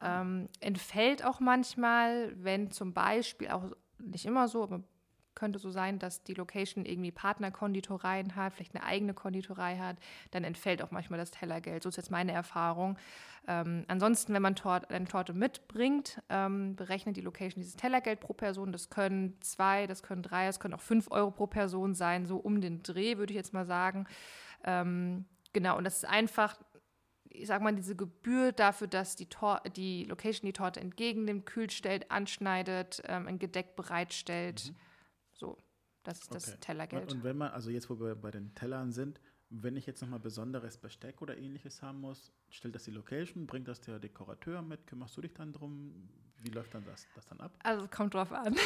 Ähm, entfällt auch manchmal, wenn zum Beispiel, auch nicht immer so, aber könnte so sein, dass die Location irgendwie Partnerkonditoreien hat, vielleicht eine eigene Konditorei hat, dann entfällt auch manchmal das Tellergeld. So ist jetzt meine Erfahrung. Ähm, ansonsten, wenn man Tor eine Torte mitbringt, ähm, berechnet die Location dieses Tellergeld pro Person. Das können zwei, das können drei, das können auch fünf Euro pro Person sein, so um den Dreh, würde ich jetzt mal sagen. Ähm, genau, und das ist einfach, ich sag mal, diese Gebühr dafür, dass die, Tor die Location die Torte entgegennimmt, kühlt stellt, anschneidet, ähm, ein Gedeck bereitstellt. So, das ist das Okay. Tellergeld. Und, und wenn man, also jetzt, wo wir bei den Tellern sind, wenn ich jetzt nochmal besonderes Besteck oder ähnliches haben muss, stellt das die Location, bringt das der Dekorateur mit, kümmerst du dich dann drum? Wie läuft dann das, das dann ab? Also es kommt drauf an.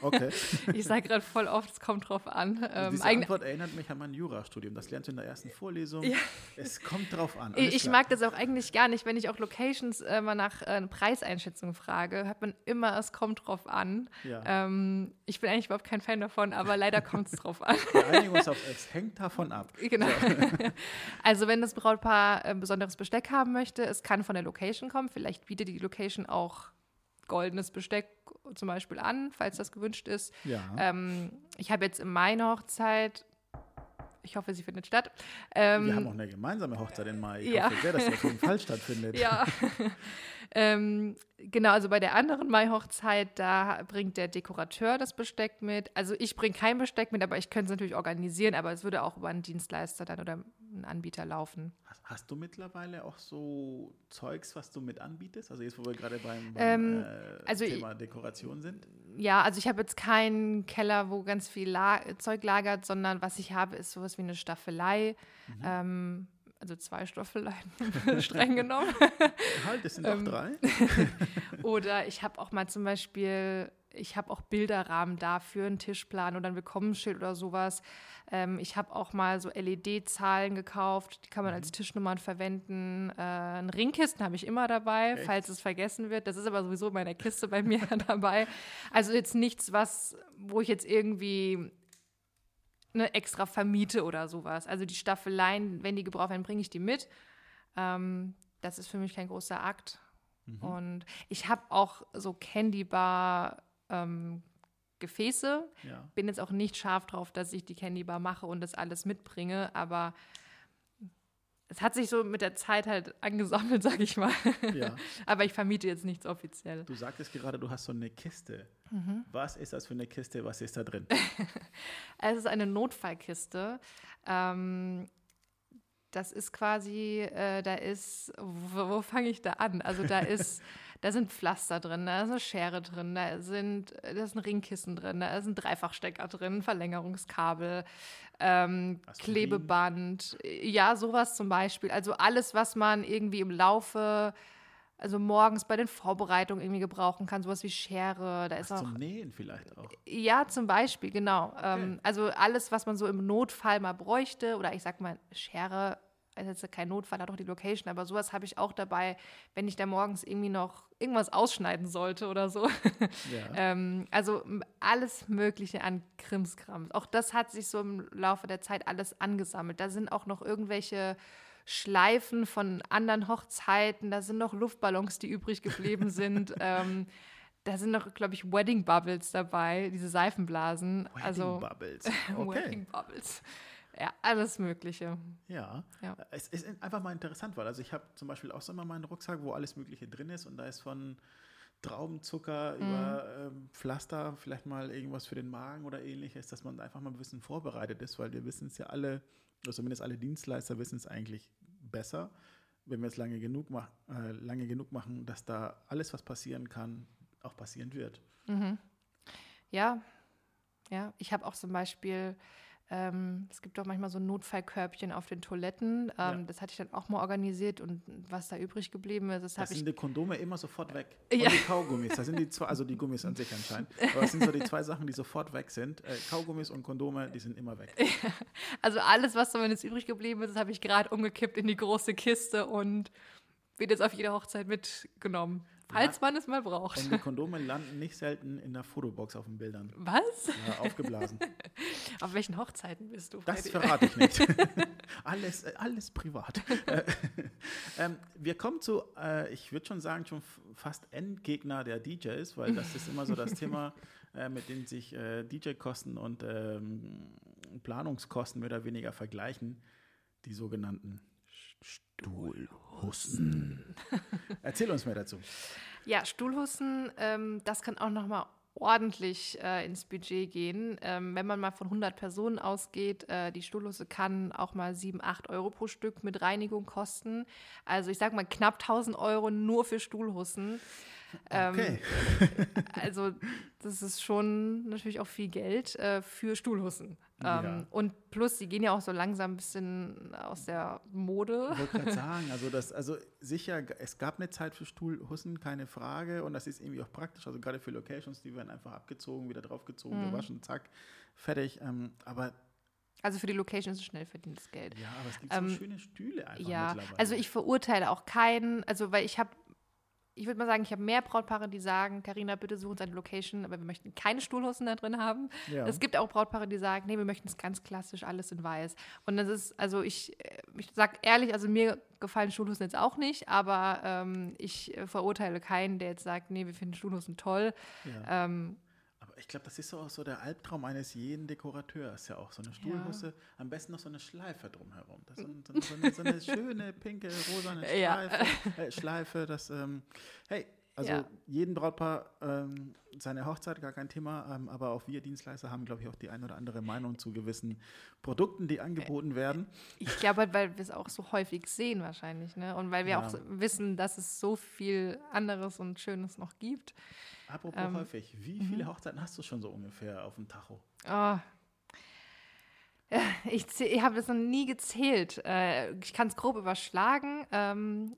Okay. Ich sage gerade voll oft, es kommt drauf an. Also Ähm, diese Antwort erinnert mich an mein Jurastudium. Das lernst du in der ersten Vorlesung. Ja. Es kommt drauf an. alles ich klar. mag das auch eigentlich gar nicht, wenn ich auch Locations äh, mal nach äh, Preiseinschätzung frage, hat man immer, es kommt drauf an. Ja. Ähm, ich bin eigentlich überhaupt kein Fan davon, aber leider kommt es drauf an. Wir einigen uns auf, es hängt davon ab. Genau. also wenn das Brautpaar äh, besonderes Besteck haben möchte, es kann von der Location kommen. Vielleicht bietet die Location auch goldenes Besteck zum Beispiel an, falls das gewünscht ist. Ja. Ähm, ich habe jetzt in meiner Hochzeit, ich hoffe, sie findet statt. Ähm, wir haben auch eine gemeinsame Hochzeit in Mai. Ich ja. hoffe sehr, dass die auf jeden Fall stattfindet. Ja. ähm, genau, also bei der anderen Mai-Hochzeit, da bringt der Dekorateur das Besteck mit. Also ich bringe kein Besteck mit, aber ich könnte es natürlich organisieren, aber es würde auch über einen Dienstleister dann oder einen Anbieter laufen. Hast, du mittlerweile auch so Zeugs, was du mit anbietest? Also jetzt, wo wir gerade beim, beim Ähm, äh, also Thema Dekoration sind? Ja, also ich habe jetzt keinen Keller, wo ganz viel La Zeug lagert, sondern was ich habe, ist sowas wie eine Staffelei. Mhm. Ähm, also zwei Staffeleien, streng genommen. Halt, es sind doch ähm, drei. Oder ich habe auch mal zum Beispiel ich habe auch Bilderrahmen dafür, einen Tischplan oder ein Willkommensschild oder sowas. Ähm, ich habe auch mal so LED-Zahlen gekauft, die kann man mhm. als Tischnummern verwenden. Äh, ein Ringkisten habe ich immer dabei, Echt? falls es vergessen wird. Das ist aber sowieso in meiner Kiste bei mir dabei. Also jetzt nichts, was, wo ich jetzt irgendwie eine extra vermiete oder sowas. Also die Staffeleien, wenn die gebraucht werden, bringe ich die mit. Ähm, das ist für mich kein großer Akt. Mhm. Und ich habe auch so Candy Bar ähm, Gefäße. Ja. Bin jetzt auch nicht scharf drauf, dass ich die Candy Bar mache und das alles mitbringe, aber es hat sich so mit der Zeit halt angesammelt, sag ich mal. Ja. aber ich vermiete jetzt nichts offiziell. Du sagtest gerade, du hast so eine Kiste. Mhm. Was ist das für eine Kiste? Was ist da drin? es ist eine Notfallkiste. Ähm, das ist quasi, äh, da ist, wo, wo fange ich da an? Also da ist, da sind Pflaster drin, da ist eine Schere drin, da sind, da ist ein Ringkissen drin, da ist ein Dreifachstecker drin, Verlängerungskabel, ähm, Klebeband, ja, sowas zum Beispiel. Also alles, was man irgendwie im Laufe also morgens bei den Vorbereitungen irgendwie gebrauchen kann, sowas wie Schere. Da ist auch, zum Nähen vielleicht auch. Ja, zum Beispiel, genau. Okay. Ähm, also alles, was man so im Notfall mal bräuchte, oder ich sag mal, Schere ist jetzt kein Notfall, hat auch die Location, aber sowas habe ich auch dabei, wenn ich da morgens irgendwie noch irgendwas ausschneiden sollte oder so. Ja. ähm, also alles Mögliche an Krimskram. Auch das hat sich so im Laufe der Zeit alles angesammelt. Da sind auch noch irgendwelche Schleifen von anderen Hochzeiten, da sind noch Luftballons, die übrig geblieben sind. ähm, da sind noch, glaube ich, Wedding Bubbles dabei, diese Seifenblasen. Wedding also, Bubbles. Okay. Wedding Bubbles. Ja, alles Mögliche. Ja. ja. Es ist einfach mal interessant, weil also ich habe zum Beispiel auch so immer meinen Rucksack, wo alles Mögliche drin ist und da ist von Traubenzucker mhm. über ähm, Pflaster, vielleicht mal irgendwas für den Magen oder ähnliches, dass man einfach mal ein bisschen vorbereitet ist, weil wir wissen es ja alle, oder zumindest alle Dienstleister wissen es eigentlich besser, wenn wir es lange genug, mach, äh, lange genug machen, dass da alles, was passieren kann, auch passieren wird. Mhm. Ja, ja. Ich habe auch zum Beispiel ähm, es gibt auch manchmal so ein Notfallkörbchen auf den Toiletten. Ähm, ja. Das hatte ich dann auch mal organisiert und was da übrig geblieben ist, das, das sind die Kondome immer sofort weg. Und ja. die Kaugummis, das sind die zwei, also die Gummis an sich anscheinend. Aber das sind so die zwei Sachen, die sofort weg sind. Äh, Kaugummis und Kondome, die sind immer weg. Ja. Also alles, was zumindest übrig geblieben ist, habe ich gerade umgekippt in die große Kiste und wird jetzt auf jeder Hochzeit mitgenommen. Falls man es mal braucht. Und die Kondome landen nicht selten in der Fotobox auf den Bildern. Was? Ja, aufgeblasen. auf welchen Hochzeiten bist du? Das verrate ich nicht. alles, äh, alles privat. Äh, ähm, wir kommen zu, äh, ich würde schon sagen, schon fast Endgegner der DJs, weil das ist immer so das Thema, äh, mit dem sich äh, DJ-Kosten und ähm, Planungskosten mehr oder weniger vergleichen. Die sogenannten Stuhlhusten. Erzähl uns mehr dazu. Ja, Stuhlhusten, ähm, das kann auch noch mal ordentlich äh, ins Budget gehen. Ähm, wenn man mal von 100 Personen ausgeht, äh, die Stuhlhusse kann auch mal 7, 8 Euro pro Stück mit Reinigung kosten. Also ich sage mal knapp 1000 Euro nur für Stuhlhussen. Ähm, okay. also das ist schon natürlich auch viel Geld äh, für Stuhlhussen. Ja. Ähm, und plus, die gehen ja auch so langsam ein bisschen aus der Mode. Ich wollte gerade sagen, also, das, also sicher, es gab eine Zeit für Stuhlhussen, keine Frage. Und das ist irgendwie auch praktisch. Also gerade für Locations, die werden einfach abgezogen, wieder draufgezogen, mhm. gewaschen, zack, fertig. Ähm, aber also für die Location ist es schnell verdientes Geld. Ja, aber es gibt ähm, so schöne Stühle einfach Ja, also ich verurteile auch keinen, also weil ich habe ich würde mal sagen, ich habe mehr Brautpaare, die sagen, Karina, bitte such uns eine Location, aber wir möchten keine Stuhlhosen da drin haben. Ja. Es gibt auch Brautpaare, die sagen, nee, wir möchten es ganz klassisch, alles in weiß. Und das ist, also ich, äh, ich sage ehrlich, also mir gefallen Stuhlhosen jetzt auch nicht, aber ähm, ich verurteile keinen, der jetzt sagt, nee, wir finden Stuhlhosen toll. Ja. Ähm, ich glaube, das ist so auch so der Albtraum eines jeden Dekorateurs, ja auch so eine Stuhlhusse, ja. am besten noch so eine Schleife drumherum. Das ist so, so, eine, so eine, schöne, pinke, rosane Schleife, ja. äh, Schleife das, ähm, hey, also ja. jeden Brautpaar ähm, seine Hochzeit, gar kein Thema, ähm, aber auch wir Dienstleister haben, glaube ich, auch die ein oder andere Meinung zu gewissen Produkten, die angeboten werden. Ich glaube halt, weil wir es auch so häufig sehen wahrscheinlich, ne? Und weil wir ja. auch wissen, dass es so viel anderes und Schönes noch gibt. Apropos ähm, häufig, wie viele mhm. Hochzeiten hast du schon so ungefähr auf dem Tacho? Oh. Ich, ich habe das noch nie gezählt. Äh, ich kann es grob überschlagen.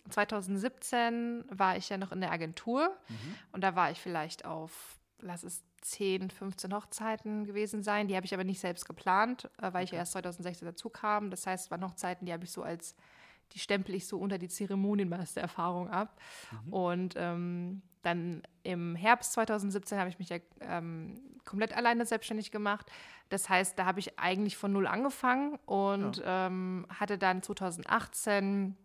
2017 ähm, war ich ja noch in der Agentur mhm. und da war ich vielleicht auf, lass es 10, 15 Hochzeiten gewesen sein. Die habe ich aber nicht selbst geplant, äh, weil ich ja erst 2016 dazu kam. Das heißt, es waren Hochzeiten, die habe ich so als, die stempel ich so unter die Zeremonienmeistererfahrung ab. Mhm. Und ähm, dann im Herbst 2017 habe ich mich ja ähm, komplett alleine selbstständig gemacht. Das heißt, da habe ich eigentlich von null angefangen und ja. ähm, hatte dann 2018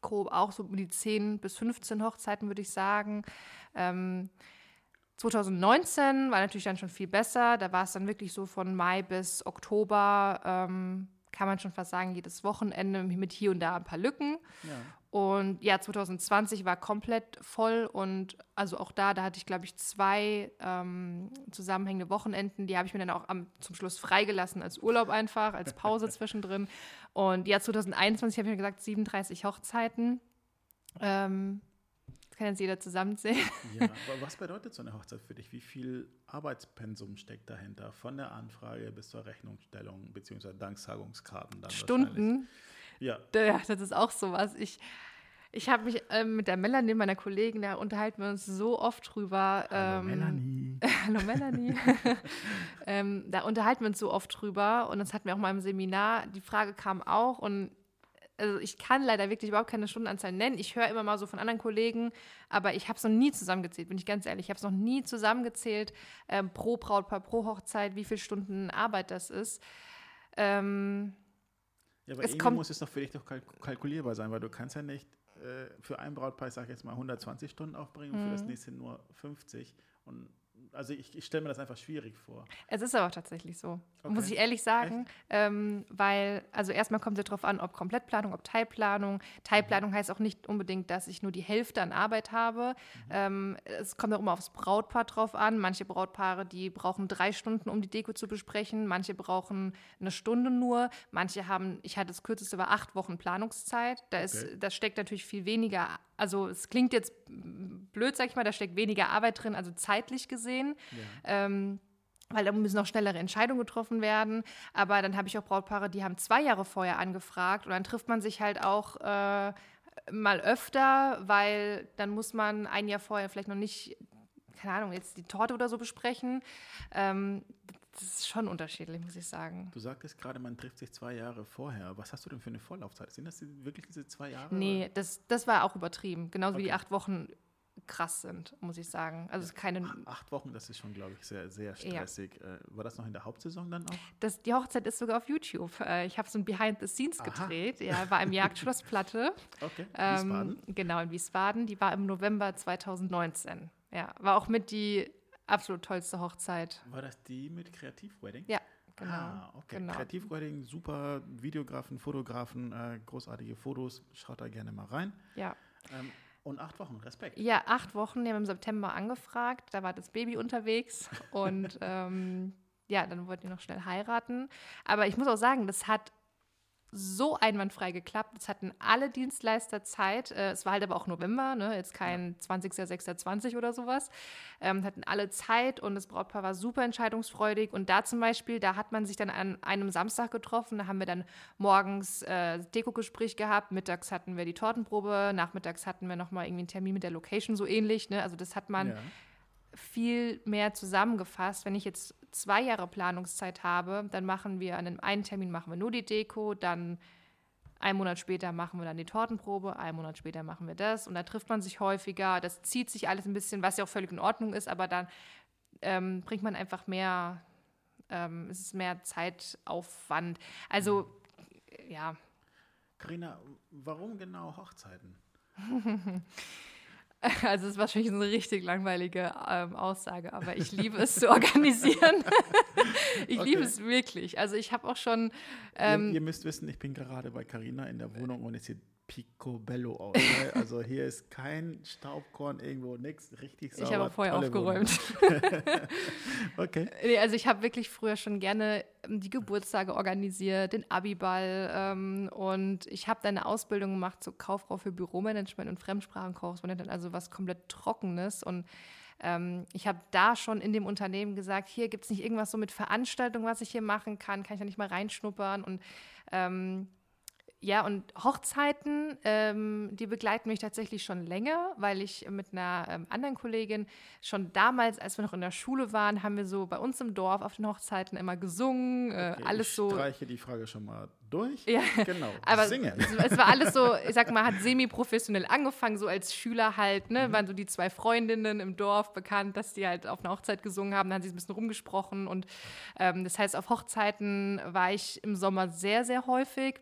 grob auch so um die 10 bis 15 Hochzeiten, würde ich sagen. Ähm, 2019 war natürlich dann schon viel besser. Da war es dann wirklich so von Mai bis Oktober, ähm, kann man schon fast sagen, jedes Wochenende mit hier und da ein paar Lücken. Ja. Und ja, 2020 war komplett voll und also auch da, da hatte ich glaube ich zwei ähm, zusammenhängende Wochenenden, die habe ich mir dann auch am, zum Schluss freigelassen als Urlaub einfach, als Pause zwischendrin. Und ja, 2021 habe ich mir gesagt, 37 Hochzeiten. Ähm, kann jetzt jeder zusammenzählen. Ja, aber was bedeutet so eine Hochzeit für dich? Wie viel Arbeitspensum steckt dahinter? Von der Anfrage bis zur Rechnungsstellung bzw. Danksagungskarten dann Stunden? Ja. ja, das ist auch sowas. Ich, ich habe mich ähm, mit der Melanie, meiner Kollegin, da unterhalten wir uns so oft drüber. Hallo ähm, Melanie. Hallo Melanie. ähm, da unterhalten wir uns so oft drüber und das hatten wir auch mal im Seminar. Die Frage kam auch und also ich kann leider wirklich überhaupt keine Stundenanzahl nennen. Ich höre immer mal so von anderen Kollegen, aber ich habe es noch nie zusammengezählt, bin ich ganz ehrlich. Ich habe es noch nie zusammengezählt, ähm, pro Brautpaar, pro Hochzeit, wie viele Stunden Arbeit das ist. Ähm, ja, aber es irgendwie muss es doch für dich doch kalkulierbar sein, weil du kannst ja nicht äh, für ein Brautpaar, ich sage jetzt mal 120 Stunden aufbringen und für das mhm. nächste nur 50. Und also ich, ich stelle mir das einfach schwierig vor. Es ist aber tatsächlich so, okay. muss ich ehrlich sagen, ähm, weil, also erstmal kommt es darauf an, ob Komplettplanung, ob Teilplanung. Teilplanung mhm. heißt auch nicht unbedingt, dass ich nur die Hälfte an Arbeit habe. Mhm. Ähm, es kommt auch immer aufs Brautpaar drauf an. Manche Brautpaare, die brauchen drei Stunden, um die Deko zu besprechen. Manche brauchen eine Stunde nur. Manche haben, ich hatte das kürzeste war acht Wochen Planungszeit. Da, ist, okay. da steckt natürlich viel weniger also es klingt jetzt blöd, sag ich mal, da steckt weniger Arbeit drin, also zeitlich gesehen. Ja. Ähm, weil da müssen noch schnellere Entscheidungen getroffen werden. Aber dann habe ich auch Brautpaare, die haben zwei Jahre vorher angefragt und dann trifft man sich halt auch äh, mal öfter, weil dann muss man ein Jahr vorher vielleicht noch nicht, keine Ahnung, jetzt die Torte oder so besprechen. Ähm, das ist schon unterschiedlich, muss ich sagen. Du sagtest gerade, man trifft sich zwei Jahre vorher. Was hast du denn für eine Vorlaufzeit? Sind das wirklich diese zwei Jahre? Nee, das, das war auch übertrieben. Genauso okay. wie die acht Wochen krass sind, muss ich sagen. Also ja, keine acht Wochen, das ist schon, glaube ich, sehr, sehr stressig. Ja. Äh, war das noch in der Hauptsaison dann auch? Das, die Hochzeit ist sogar auf YouTube. Äh, ich habe so ein Behind the Scenes Aha. gedreht. Ja, war im Jagdschlossplatte. okay. Ähm, Wiesbaden. Genau in Wiesbaden. Die war im November 2019. Ja, war auch mit die absolut tollste Hochzeit. War das die mit Kreativwedding? Ja, genau. Ah, okay. Genau. Kreativwedding, super Videografen, Fotografen, äh, großartige Fotos. Schaut da gerne mal rein. Ja. Ähm, und acht Wochen, Respekt. Ja, acht Wochen. Die haben im September angefragt. Da war das Baby unterwegs. und ähm, ja, dann wollten die noch schnell heiraten. Aber ich muss auch sagen, das hat so einwandfrei geklappt. Es hatten alle Dienstleister Zeit. Äh, es war halt aber auch November, ne? jetzt kein 20.06.20 oder sowas. Ähm, hatten alle Zeit und das Brautpaar war super entscheidungsfreudig. Und da zum Beispiel, da hat man sich dann an einem Samstag getroffen. Da haben wir dann morgens äh, Deko-Gespräch gehabt. Mittags hatten wir die Tortenprobe. Nachmittags hatten wir nochmal irgendwie einen Termin mit der Location, so ähnlich. Ne? Also das hat man. Ja viel mehr zusammengefasst. Wenn ich jetzt zwei Jahre Planungszeit habe, dann machen wir an einem einen Termin machen wir nur die Deko, dann einen Monat später machen wir dann die Tortenprobe, einen Monat später machen wir das und da trifft man sich häufiger. Das zieht sich alles ein bisschen, was ja auch völlig in Ordnung ist, aber dann ähm, bringt man einfach mehr, ähm, es ist mehr Zeitaufwand. Also, ja. Karina, warum genau Hochzeiten? Also es ist wahrscheinlich eine richtig langweilige ähm, Aussage, aber ich liebe es zu organisieren. ich okay. liebe es wirklich. Also ich habe auch schon. Ähm, ihr, ihr, müsst wissen, ich bin gerade bei Carina in der Wohnung und es sieht picobello aus. Ne? also hier ist kein Staubkorn irgendwo, nichts richtig sauber. Ich habe vorher aufgeräumt. okay. Nee, also ich habe wirklich früher schon gerne ähm, die Geburtstage organisiert, den Abiball ähm, und ich habe dann eine Ausbildung gemacht zur Kauffrau für Büromanagement und Fremdsprachenkorrespondentin, also was komplett Trockenes und ähm, ich habe da schon in dem Unternehmen gesagt, hier gibt es nicht irgendwas so mit Veranstaltungen, was ich hier machen kann, kann ich da nicht mal reinschnuppern und ähm, ja, und Hochzeiten, ähm, die begleiten mich tatsächlich schon länger, weil ich mit einer ähm, anderen Kollegin schon damals, als wir noch in der Schule waren, haben wir so bei uns im Dorf auf den Hochzeiten immer gesungen, äh, Okay, alles ich so. streiche die Frage schon mal durch. Ja, Genau. aber Singen. Es, es war alles so, ich sag mal, hat semi-professionell angefangen, so als Schüler halt, ne, waren so die zwei Freundinnen im Dorf bekannt, dass die halt auf einer Hochzeit gesungen haben, dann haben sie ein bisschen rumgesprochen und ähm, das heißt, auf Hochzeiten war ich im Sommer sehr, sehr häufig.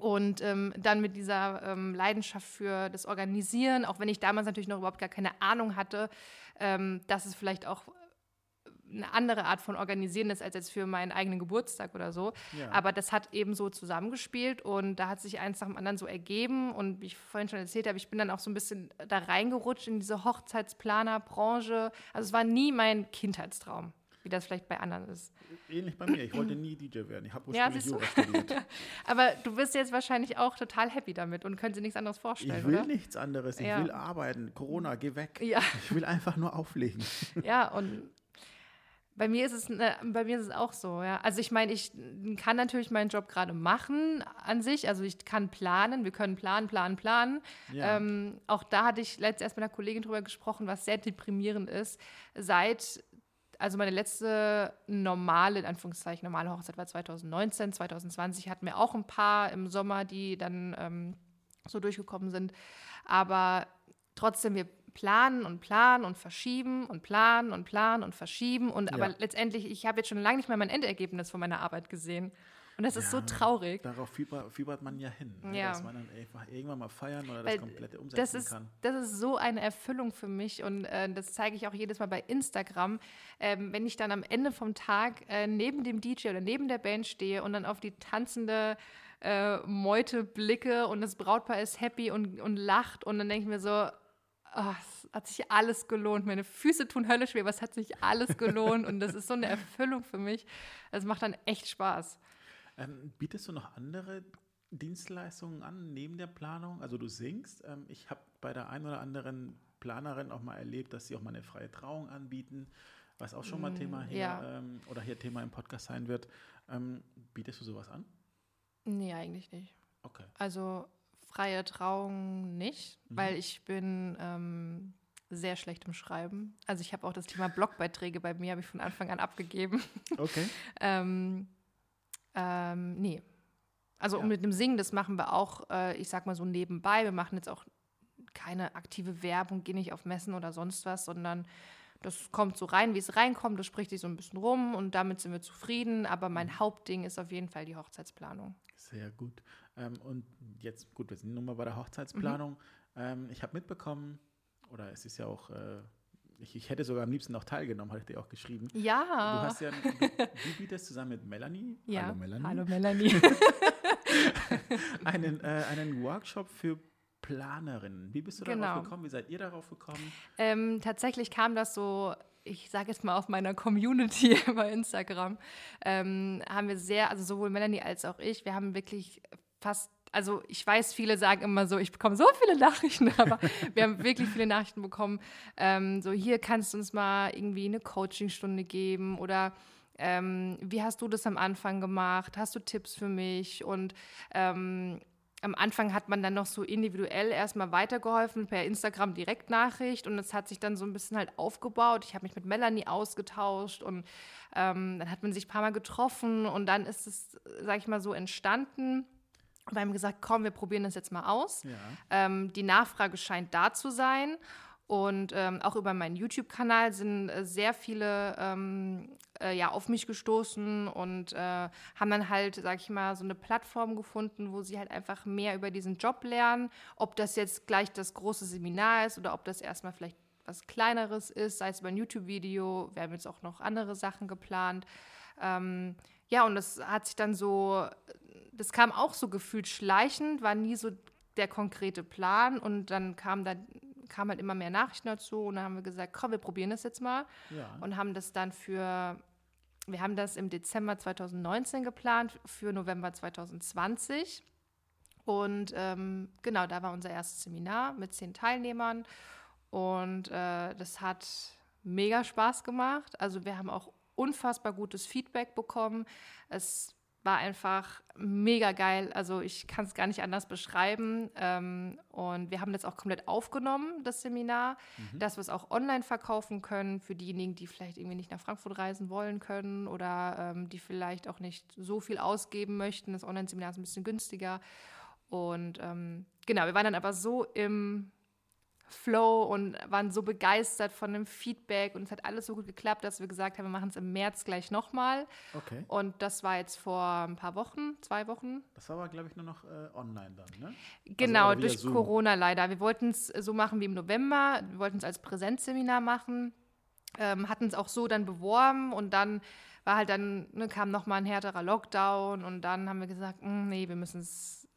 Und ähm, dann mit dieser ähm, Leidenschaft für das Organisieren, auch wenn ich damals natürlich noch überhaupt gar keine Ahnung hatte, ähm, dass es vielleicht auch eine andere Art von Organisieren ist als jetzt für meinen eigenen Geburtstag oder so. Ja. Aber das hat eben so zusammengespielt und da hat sich eins nach dem anderen so ergeben. Und wie ich vorhin schon erzählt habe, ich bin dann auch so ein bisschen da reingerutscht in diese Hochzeitsplanerbranche. Also es war nie mein Kindheitstraum, wie das vielleicht bei anderen ist. Ähnlich bei mir. Ich wollte nie DJ werden. Ich habe Ja, ursprünglich du. Jura studiert. Aber du bist jetzt wahrscheinlich auch total happy damit und könntest dir nichts anderes vorstellen, Ich will oder? nichts anderes. Ich Ja. will arbeiten. Corona, geh weg. Ja. Ich will einfach nur auflegen. Ja, und bei mir ist es, ne, bei mir ist es auch so, ja. Also ich meine, ich kann natürlich meinen Job gerade machen an sich. Also ich kann planen, wir können planen, planen, planen. Ja. Ähm, auch da hatte ich letztens erst mit einer Kollegin drüber gesprochen, was sehr deprimierend ist. Seit, also meine letzte normale, in Anführungszeichen, normale Hochzeit war 2019, 2020 hatten wir auch ein paar im Sommer, die dann ähm, so durchgekommen sind. Aber trotzdem, wir planen und planen und verschieben und planen und planen und verschieben. Und aber Ja. letztendlich, ich habe jetzt schon lange nicht mehr mein Endergebnis von meiner Arbeit gesehen. Und das ist so traurig. Darauf fieber, fiebert man ja hin. ne? Ja. Dass man dann einfach irgendwann mal feiern oder Weil das komplette umsetzen das ist, kann. das ist so eine Erfüllung für mich und äh, das zeige ich auch jedes Mal bei Instagram. Ähm, wenn ich dann am Ende vom Tag äh, neben dem DJ oder neben der Band stehe und dann auf die tanzende äh, Meute blicke und das Brautpaar ist happy und, und lacht und dann denke ich mir so, ah, es hat sich alles gelohnt. Meine Füße tun höllisch weh, aber es hat sich alles gelohnt und das ist so eine Erfüllung für mich. Das macht dann echt Spaß. Ähm, bietest du noch andere Dienstleistungen an neben der Planung? Also du singst. Ähm, ich habe bei der einen oder anderen Planerin auch mal erlebt, dass sie auch mal eine freie Trauung anbieten, was auch schon mal Thema hier Mm, ja. ähm, oder hier Thema im Podcast sein wird. Ähm, bietest du sowas an? Nee, eigentlich nicht. Okay. Also freie Trauung nicht, weil ich bin ähm, sehr schlecht im Schreiben. Also ich habe auch das Thema Blogbeiträge bei mir, habe ich von Anfang an abgegeben. Okay. ähm, ähm, nee. Also Ja. mit dem Singen, das machen wir auch, äh, ich sag mal so nebenbei. Wir machen jetzt auch keine aktive Werbung, gehen nicht auf Messen oder sonst was, sondern das kommt so rein, wie es reinkommt, das spricht sich so ein bisschen rum und damit sind wir zufrieden. Aber mein Hauptding ist auf jeden Fall die Hochzeitsplanung. Sehr gut. Ähm, und jetzt, gut, wir sind nun mal bei der Hochzeitsplanung. Mhm. Ähm, ich habe mitbekommen, oder es ist ja auch, äh, ich, ich hätte sogar am liebsten noch teilgenommen, habe ich dir auch geschrieben. Ja. Du hast ja, du, du bietest zusammen mit Melanie, ja. hallo Melanie, Hallo Melanie. einen, äh, einen Workshop für Planerinnen. Wie bist du Genau. darauf gekommen? Wie seid ihr darauf gekommen? Ähm, tatsächlich kam das so, ich sage jetzt mal aus meiner Community bei Instagram, ähm, haben wir sehr, also sowohl Melanie als auch ich, wir haben wirklich fast, also ich weiß, viele sagen immer so, ich bekomme so viele Nachrichten, aber wir haben wirklich viele Nachrichten bekommen. Ähm, so, hier kannst du uns mal irgendwie eine Coachingstunde geben oder ähm, wie hast du das am Anfang gemacht? Hast du Tipps für mich? Und ähm, am Anfang hat man dann noch so individuell erstmal weitergeholfen per Instagram Direktnachricht und es hat sich dann so ein bisschen halt aufgebaut. Ich habe mich mit Melanie ausgetauscht und ähm, dann hat man sich ein paar Mal getroffen und dann ist es, sag ich mal, so entstanden. Wir haben gesagt, komm, wir probieren das jetzt mal aus. Ja. Ähm, die Nachfrage scheint da zu sein. Und ähm, auch über meinen YouTube-Kanal sind äh, sehr viele ähm, äh, ja, auf mich gestoßen und äh, haben dann halt, sag ich mal, so eine Plattform gefunden, wo sie halt einfach mehr über diesen Job lernen. Ob das jetzt gleich das große Seminar ist oder ob das erstmal vielleicht was Kleineres ist, sei es über ein YouTube-Video. Wir haben jetzt auch noch andere Sachen geplant. Ähm, ja, und das hat sich dann so, das kam auch so gefühlt schleichend, war nie so der konkrete Plan. Und dann kam da kam halt immer mehr Nachrichten dazu. Und dann haben wir gesagt, komm, wir probieren das jetzt mal. Ja. und haben das dann für, wir haben das im Dezember 2019 geplant, für November 2020 und ähm, genau, da war unser erstes Seminar mit zehn Teilnehmern. Und äh, das hat mega Spaß gemacht. Also wir haben auch unfassbar gutes Feedback bekommen. Es war einfach mega geil. Also ich kann es gar nicht anders beschreiben. Ähm, und wir haben das auch komplett aufgenommen, das Seminar, mhm. dass wir es auch online verkaufen können für diejenigen, die vielleicht irgendwie nicht nach Frankfurt reisen wollen können oder ähm, die vielleicht auch nicht so viel ausgeben möchten. Das Online-Seminar ist ein bisschen günstiger. Und ähm, genau, wir waren dann aber so im Flow und waren so begeistert von dem Feedback und es hat alles so gut geklappt, dass wir gesagt haben, wir machen es im März gleich nochmal. Okay. Und das war jetzt vor ein paar Wochen, zwei Wochen. Das war aber, glaube ich, nur noch äh, online dann, ne? Genau, also durch Zoom. Corona leider. Wir wollten es so machen wie im November, wir wollten es als Präsenzseminar machen, ähm, hatten es auch so dann beworben und dann war halt dann, ne, kam nochmal ein härterer Lockdown und dann haben wir gesagt, hm, nee, wir müssen es,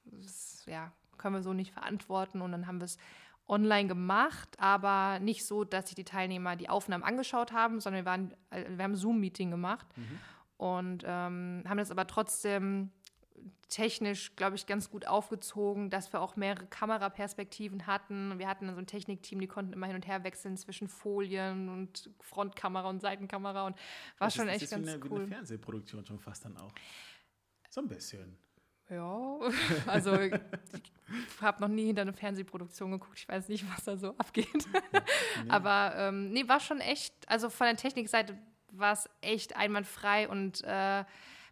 ja, können wir so nicht verantworten und dann haben wir es online gemacht, aber nicht so, dass sich die Teilnehmer die Aufnahmen angeschaut haben, sondern wir, waren, äh, wir haben ein Zoom-Meeting gemacht mhm. und ähm, haben das aber trotzdem technisch, glaube ich, ganz gut aufgezogen, dass wir auch mehrere Kameraperspektiven hatten. Wir hatten so ein Technikteam, die konnten immer hin und her wechseln zwischen Folien und Frontkamera und Seitenkamera und war das schon ist, echt ganz wie eine, cool. Wie eine Fernsehproduktion schon fast dann auch. So ein bisschen. Ja, also ich habe noch nie hinter eine Fernsehproduktion geguckt. Ich weiß nicht, was da so abgeht. nee. Aber ähm, nee, war schon echt, also von der Technikseite war es echt einwandfrei und äh,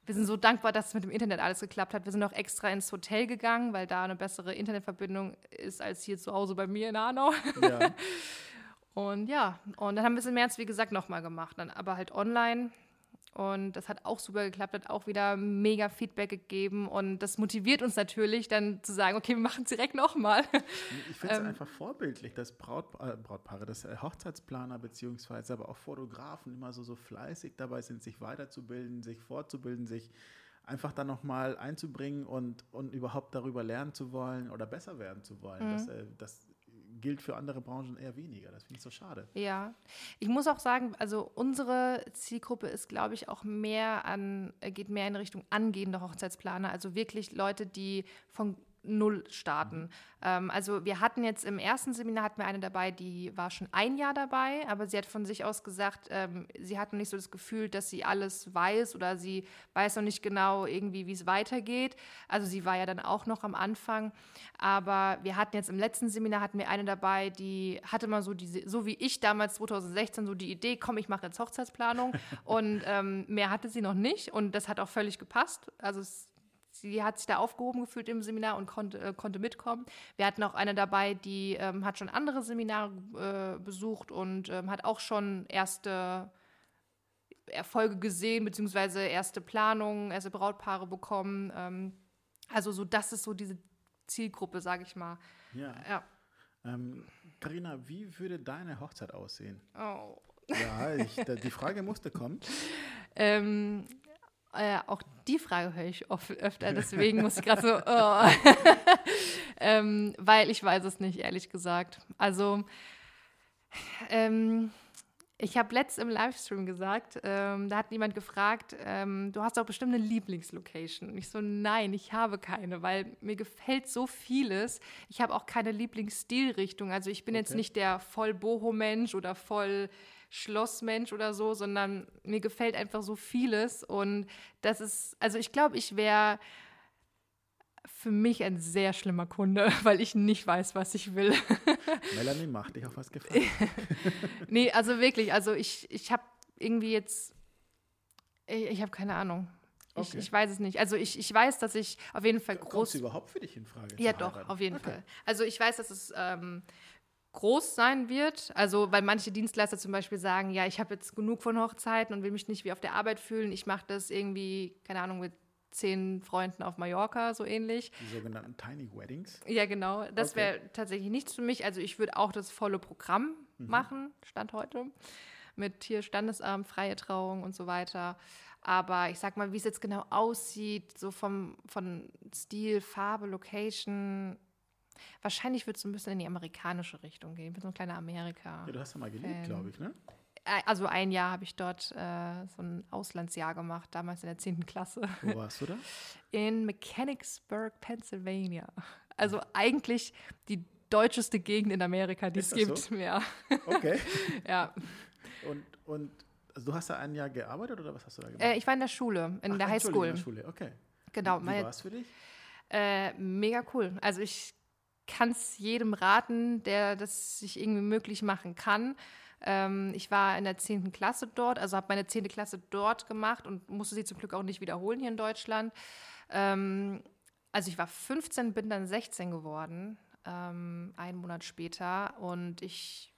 wir sind so dankbar, dass es mit dem Internet alles geklappt hat. Wir sind auch extra ins Hotel gegangen, weil da eine bessere Internetverbindung ist als hier zu Hause bei mir in Hanau. Ja. und ja, und dann haben wir es im März, wie gesagt, nochmal gemacht. Dann aber halt online. Und das hat auch super geklappt, hat auch wieder mega Feedback gegeben. Und das motiviert uns natürlich, dann zu sagen, okay, wir machen es direkt nochmal. Ich finde es ähm, einfach vorbildlich, dass Braut, äh, Brautpaare, dass äh, Hochzeitsplaner beziehungsweise aber auch Fotografen immer so, so fleißig dabei sind, sich weiterzubilden, sich fortzubilden, sich einfach dann nochmal einzubringen und, und überhaupt darüber lernen zu wollen oder besser werden zu wollen. Mhm. Das, äh, das gilt für andere Branchen eher weniger. Das finde ich so schade. Ja, ich muss auch sagen, also unsere Zielgruppe ist, glaube ich, auch mehr an, geht mehr in Richtung angehende Hochzeitsplaner, also wirklich Leute, die von null starten. Mhm. Ähm, also wir hatten jetzt im ersten Seminar hatten wir eine dabei, die war schon ein Jahr dabei, aber sie hat von sich aus gesagt, ähm, sie hat noch nicht so das Gefühl, dass sie alles weiß oder sie weiß noch nicht genau irgendwie, wie es weitergeht. Also sie war ja dann auch noch am Anfang. Aber wir hatten jetzt im letzten Seminar hatten wir eine dabei, die hatte mal so diese, so wie ich damals 2016 so die Idee, komm, ich mache jetzt Hochzeitsplanung und ähm, mehr hatte sie noch nicht und das hat auch völlig gepasst. Also es sie hat sich da aufgehoben gefühlt im Seminar und konnte, äh, konnte mitkommen. Wir hatten auch eine dabei, die ähm, hat schon andere Seminare äh, besucht und ähm, hat auch schon erste Erfolge gesehen, beziehungsweise erste Planungen, erste Brautpaare bekommen. Ähm, also so, das ist so diese Zielgruppe, sage ich mal. Ja. ja. Carina, ähm, wie würde deine Hochzeit aussehen? Oh. Ja, ich, die Frage musste kommen. Ähm, äh, auch die Frage höre ich oft, öfter, deswegen muss ich gerade so, oh. ähm, weil ich weiß es nicht, ehrlich gesagt. Also, ähm, ich habe letzt im Livestream gesagt, ähm, da hat jemand gefragt, ähm, du hast doch bestimmt eine Lieblingslocation. Und ich so, nein, ich habe keine, weil mir gefällt so vieles. Ich habe auch keine Lieblingsstilrichtung. Also ich bin okay. jetzt nicht der voll Boho-Mensch oder voll Schlossmensch oder so, sondern mir gefällt einfach so vieles. Und das ist, also ich glaube, ich wäre für mich ein sehr schlimmer Kunde, weil ich nicht weiß, was ich will. Melanie, macht dich auf was gefallen. nee, also wirklich, also ich, ich habe irgendwie jetzt, ich, ich habe keine Ahnung. Ich, okay. ich, weiß es nicht. Also ich, ich weiß, dass ich auf jeden Fall groß. Kommst du überhaupt für dich in Frage? Ja, doch, auf jeden okay. Fall. Also ich weiß, dass es ähm, groß sein wird. Also, weil manche Dienstleister zum Beispiel sagen, ja, ich habe jetzt genug von Hochzeiten und will mich nicht wie auf der Arbeit fühlen. Ich mache das irgendwie, keine Ahnung, mit zehn Freunden auf Mallorca, so ähnlich. Die sogenannten Tiny Weddings. Ja, genau. Das okay. wäre tatsächlich nichts für mich. Also ich würde auch das volle Programm mhm. machen, Stand heute. Mit hier Standesamt, freie Trauung und so weiter. Aber ich sag mal, wie es jetzt genau aussieht, so vom, von Stil, Farbe, Location, Wahrscheinlich wird es ein bisschen in die amerikanische Richtung gehen. Ich bin so ein kleiner Amerika. Ja, du hast ja mal gelebt, glaube ich, ne? Also ein Jahr habe ich dort äh, so ein Auslandsjahr gemacht, damals in der 10. Klasse. Wo warst du da? In Mechanicsburg, Pennsylvania. Also eigentlich die deutscheste Gegend in Amerika, die es gibt. So? Ja. Okay. ja. Und, und also du hast da ein Jahr gearbeitet oder was hast du da gemacht? Äh, ich war in der Schule, in Ach, der Highschool. In der Schule, okay. Genau. Wie war es für dich? Äh, mega cool. Also ich kann es jedem raten, der das sich irgendwie möglich machen kann. Ähm, ich war in der 10. Klasse dort, also habe meine 10. Klasse dort gemacht und musste sie zum Glück auch nicht wiederholen hier in Deutschland. Ähm, also ich war 15, bin dann 16 geworden, ähm, einen Monat später. Und ich,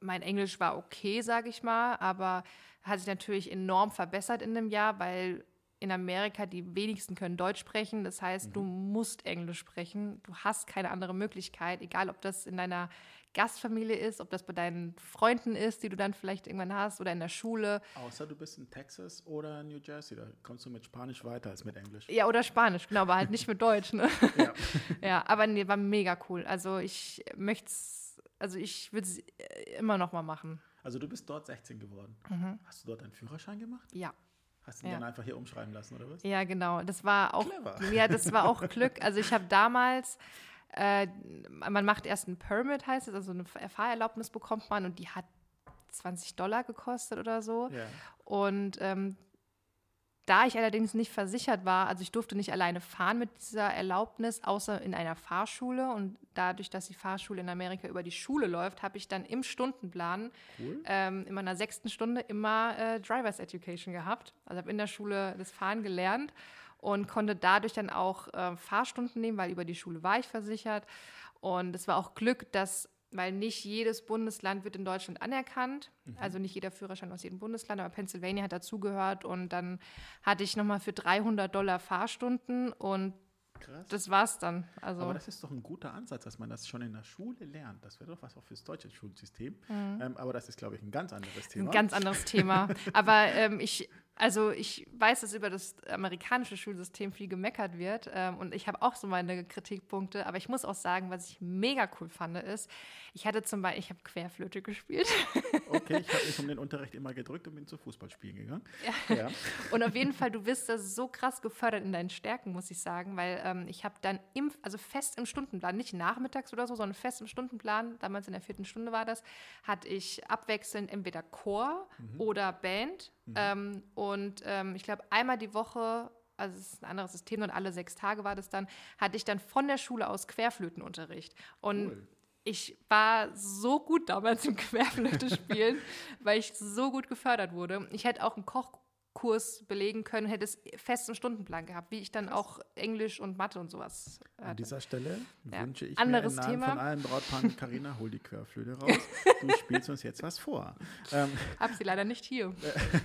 mein Englisch war okay, sage ich mal, aber hat sich natürlich enorm verbessert in dem Jahr, weil in Amerika die wenigsten können Deutsch sprechen. Das heißt, mhm. du musst Englisch sprechen. Du hast keine andere Möglichkeit, egal ob das in deiner Gastfamilie ist, ob das bei deinen Freunden ist, die du dann vielleicht irgendwann hast oder in der Schule. Außer du bist in Texas oder New Jersey, da kommst du mit Spanisch weiter als mit Englisch. Ja, oder Spanisch, genau, aber halt nicht mit Deutsch. Ne? Ja. ja, aber nee, war mega cool. Also ich möchte es, also ich würde es immer noch mal machen. Also du bist dort 16 geworden. Mhm. Hast du dort einen Führerschein gemacht? Ja. Hast du ihn ja. dann einfach hier umschreiben lassen, oder was? Ja, genau. Das war auch, Clever. ja, das war auch Glück. Also ich habe damals, äh, man macht erst ein Permit, heißt es, also eine Fahrerlaubnis bekommt man und die hat 20 Dollar gekostet oder so. Ja. Und ähm, da ich allerdings nicht versichert war, also ich durfte nicht alleine fahren mit dieser Erlaubnis, außer in einer Fahrschule. Und dadurch, dass die Fahrschule in Amerika über die Schule läuft, habe ich dann im Stundenplan cool. ähm, in meiner sechsten Stunde immer äh, Drivers Education gehabt. Also habe in der Schule das Fahren gelernt und konnte dadurch dann auch äh, Fahrstunden nehmen, weil über die Schule war ich versichert. Und es war auch Glück, dass weil nicht jedes Bundesland wird in Deutschland anerkannt. Mhm. Also nicht jeder Führerschein aus jedem Bundesland, aber Pennsylvania hat dazugehört. Und dann hatte ich nochmal für 300 Dollar Fahrstunden und Krass. das war's dann. Also aber das ist doch ein guter Ansatz, dass man das schon in der Schule lernt. Das wäre doch was auch fürs deutsche Schulsystem. Mhm. Ähm, aber das ist, glaube ich, ein ganz anderes Thema. Ein ganz anderes Thema. aber ähm, ich also ich weiß, dass über das amerikanische Schulsystem viel gemeckert wird ähm, und ich habe auch so meine Kritikpunkte, aber ich muss auch sagen, was ich mega cool fand, ist, ich hatte zum Beispiel, ich habe Querflöte gespielt. Okay, ich habe mich um den Unterricht immer gedrückt und bin zu Fußballspielen gegangen. Ja. ja. Und auf jeden Fall, du bist da so krass gefördert in deinen Stärken, muss ich sagen, weil ähm, ich habe dann im, also fest im Stundenplan, nicht nachmittags oder so, sondern fest im Stundenplan, damals in der vierten Stunde war das, hatte ich abwechselnd entweder Chor mhm. oder Band. Mhm. Ähm, und ähm, ich glaube, einmal die Woche also es ist ein anderes System und alle sechs Tage war das dann, hatte ich dann von der Schule aus Querflötenunterricht. Und cool ich war so gut damals im Querflöte spielen, weil ich so gut gefördert wurde. Ich hätte auch einen Kochkurs belegen können, hätte es festen Stundenplan gehabt, wie ich dann auch Englisch und Mathe und sowas. Hatte. An dieser Stelle ja. wünsche ich Anderes mir Thema. von allen Brautpaaren, Carina, hol die Querflöte raus. Du spielst uns jetzt was vor. Ähm, Hab sie leider nicht hier.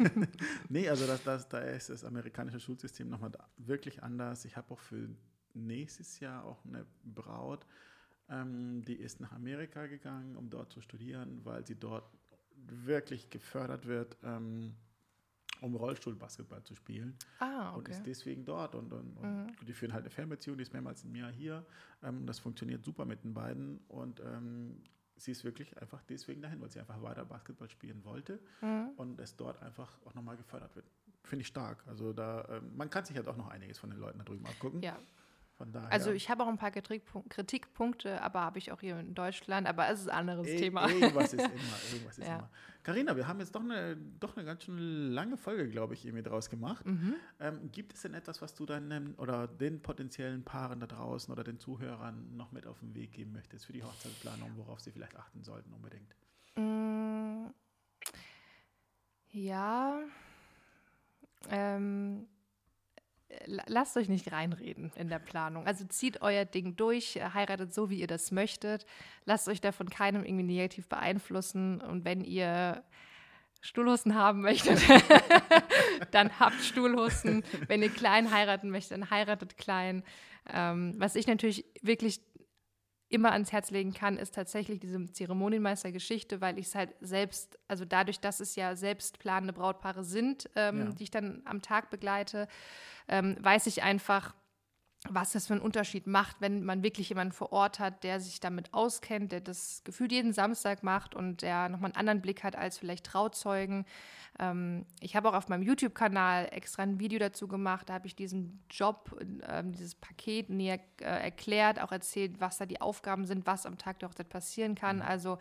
nee, also das, das, da ist das amerikanische Schulsystem nochmal wirklich anders. Ich habe auch für nächstes Jahr auch eine Braut, ähm, die ist nach Amerika gegangen, um dort zu studieren, weil sie dort wirklich gefördert wird, ähm, um Rollstuhlbasketball zu spielen. Ah, okay. Und ist deswegen dort. Und, und, und mhm. die führen halt eine Fernbeziehung, die ist mehrmals im Jahr hier. Ähm, das funktioniert super mit den beiden. Und ähm, sie ist wirklich einfach deswegen dahin, weil sie einfach weiter Basketball spielen wollte mhm. und es dort einfach auch nochmal gefördert wird. Finde ich stark. Also da, ähm, man kann sich halt auch noch einiges von den Leuten da drüben abgucken. Ja, Daher, also ich habe auch ein paar Kritikpunkte, aber habe ich auch hier in Deutschland, aber es ist ein anderes e Thema. Irgendwas ist immer, irgendwas ist ja. immer. Carina, wir haben jetzt doch eine, doch eine ganz schön lange Folge, glaube ich, irgendwie draus gemacht. Mhm. Ähm, gibt es denn etwas, was du deinen oder den potenziellen Paaren da draußen oder den Zuhörern noch mit auf den Weg geben möchtest für die Hochzeitsplanung, worauf sie vielleicht achten sollten unbedingt? Mm, ja. Ähm, lasst euch nicht reinreden in der Planung. Also zieht euer Ding durch, heiratet so, wie ihr das möchtet. Lasst euch davon keinem irgendwie negativ beeinflussen. Und wenn ihr Stuhlhusten haben möchtet, dann habt Stuhlhusten. Wenn ihr klein heiraten möchtet, dann heiratet klein. Ähm, was ich natürlich wirklich immer ans Herz legen kann, ist tatsächlich diese Zeremonienmeister-Geschichte, weil ich es halt selbst, also dadurch, dass es ja selbst planende Brautpaare sind, ähm, ja. die ich dann am Tag begleite, ähm, weiß ich einfach, was das für einen Unterschied macht, wenn man wirklich jemanden vor Ort hat, der sich damit auskennt, der das gefühlt jeden Samstag macht und der nochmal einen anderen Blick hat als vielleicht Trauzeugen. Ähm, ich habe auch auf meinem YouTube-Kanal extra ein Video dazu gemacht, da habe ich diesen Job, äh, dieses Paket näher äh, erklärt, auch erzählt, was da die Aufgaben sind, was am Tag der Hochzeit passieren kann. Mhm. Also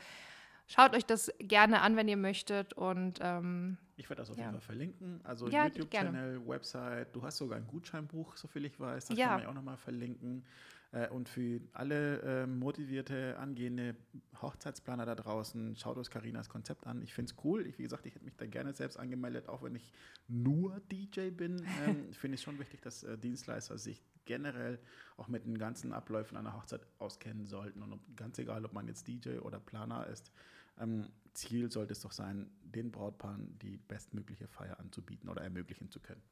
schaut euch das gerne an, wenn ihr möchtet. Und ähm, ich werde das auf ja. jeden Fall verlinken. Also Ja, YouTube-Channel, Website. Du hast sogar ein Gutscheinbuch, soviel ich weiß. Das Ja. kann man auch nochmal verlinken. Äh, Und für alle äh, motivierte, angehende Hochzeitsplaner da draußen, schaut euch Karinas Konzept an. Ich finde es cool. Ich, wie gesagt, ich hätte mich da gerne selbst angemeldet, auch wenn ich nur DJ bin. Ähm, finde ich schon wichtig, dass äh, Dienstleister sich generell auch mit den ganzen Abläufen einer Hochzeit auskennen sollten. Und ob, ganz egal, ob man jetzt DJ oder Planer ist, ähm, Ziel sollte es doch sein, den Brautpaaren die bestmögliche Feier anzubieten oder ermöglichen zu können.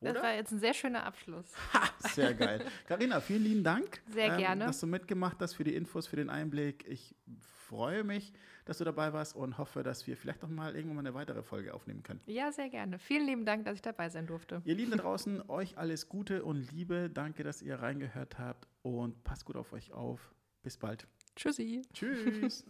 das war jetzt ein sehr schöner Abschluss. Sehr geil. Karina, vielen lieben Dank. Sehr gerne. Dass du mitgemacht hast für die Infos, für den Einblick. Ich freue mich, dass du dabei warst und hoffe, dass wir vielleicht noch mal irgendwann mal eine weitere Folge aufnehmen können. Ja, sehr gerne. Vielen lieben Dank, dass ich dabei sein durfte. Ihr Lieben da draußen, euch alles Gute und Liebe. Danke, dass ihr reingehört habt und passt gut auf euch auf. Bis bald. Tschüssi. Tschüss.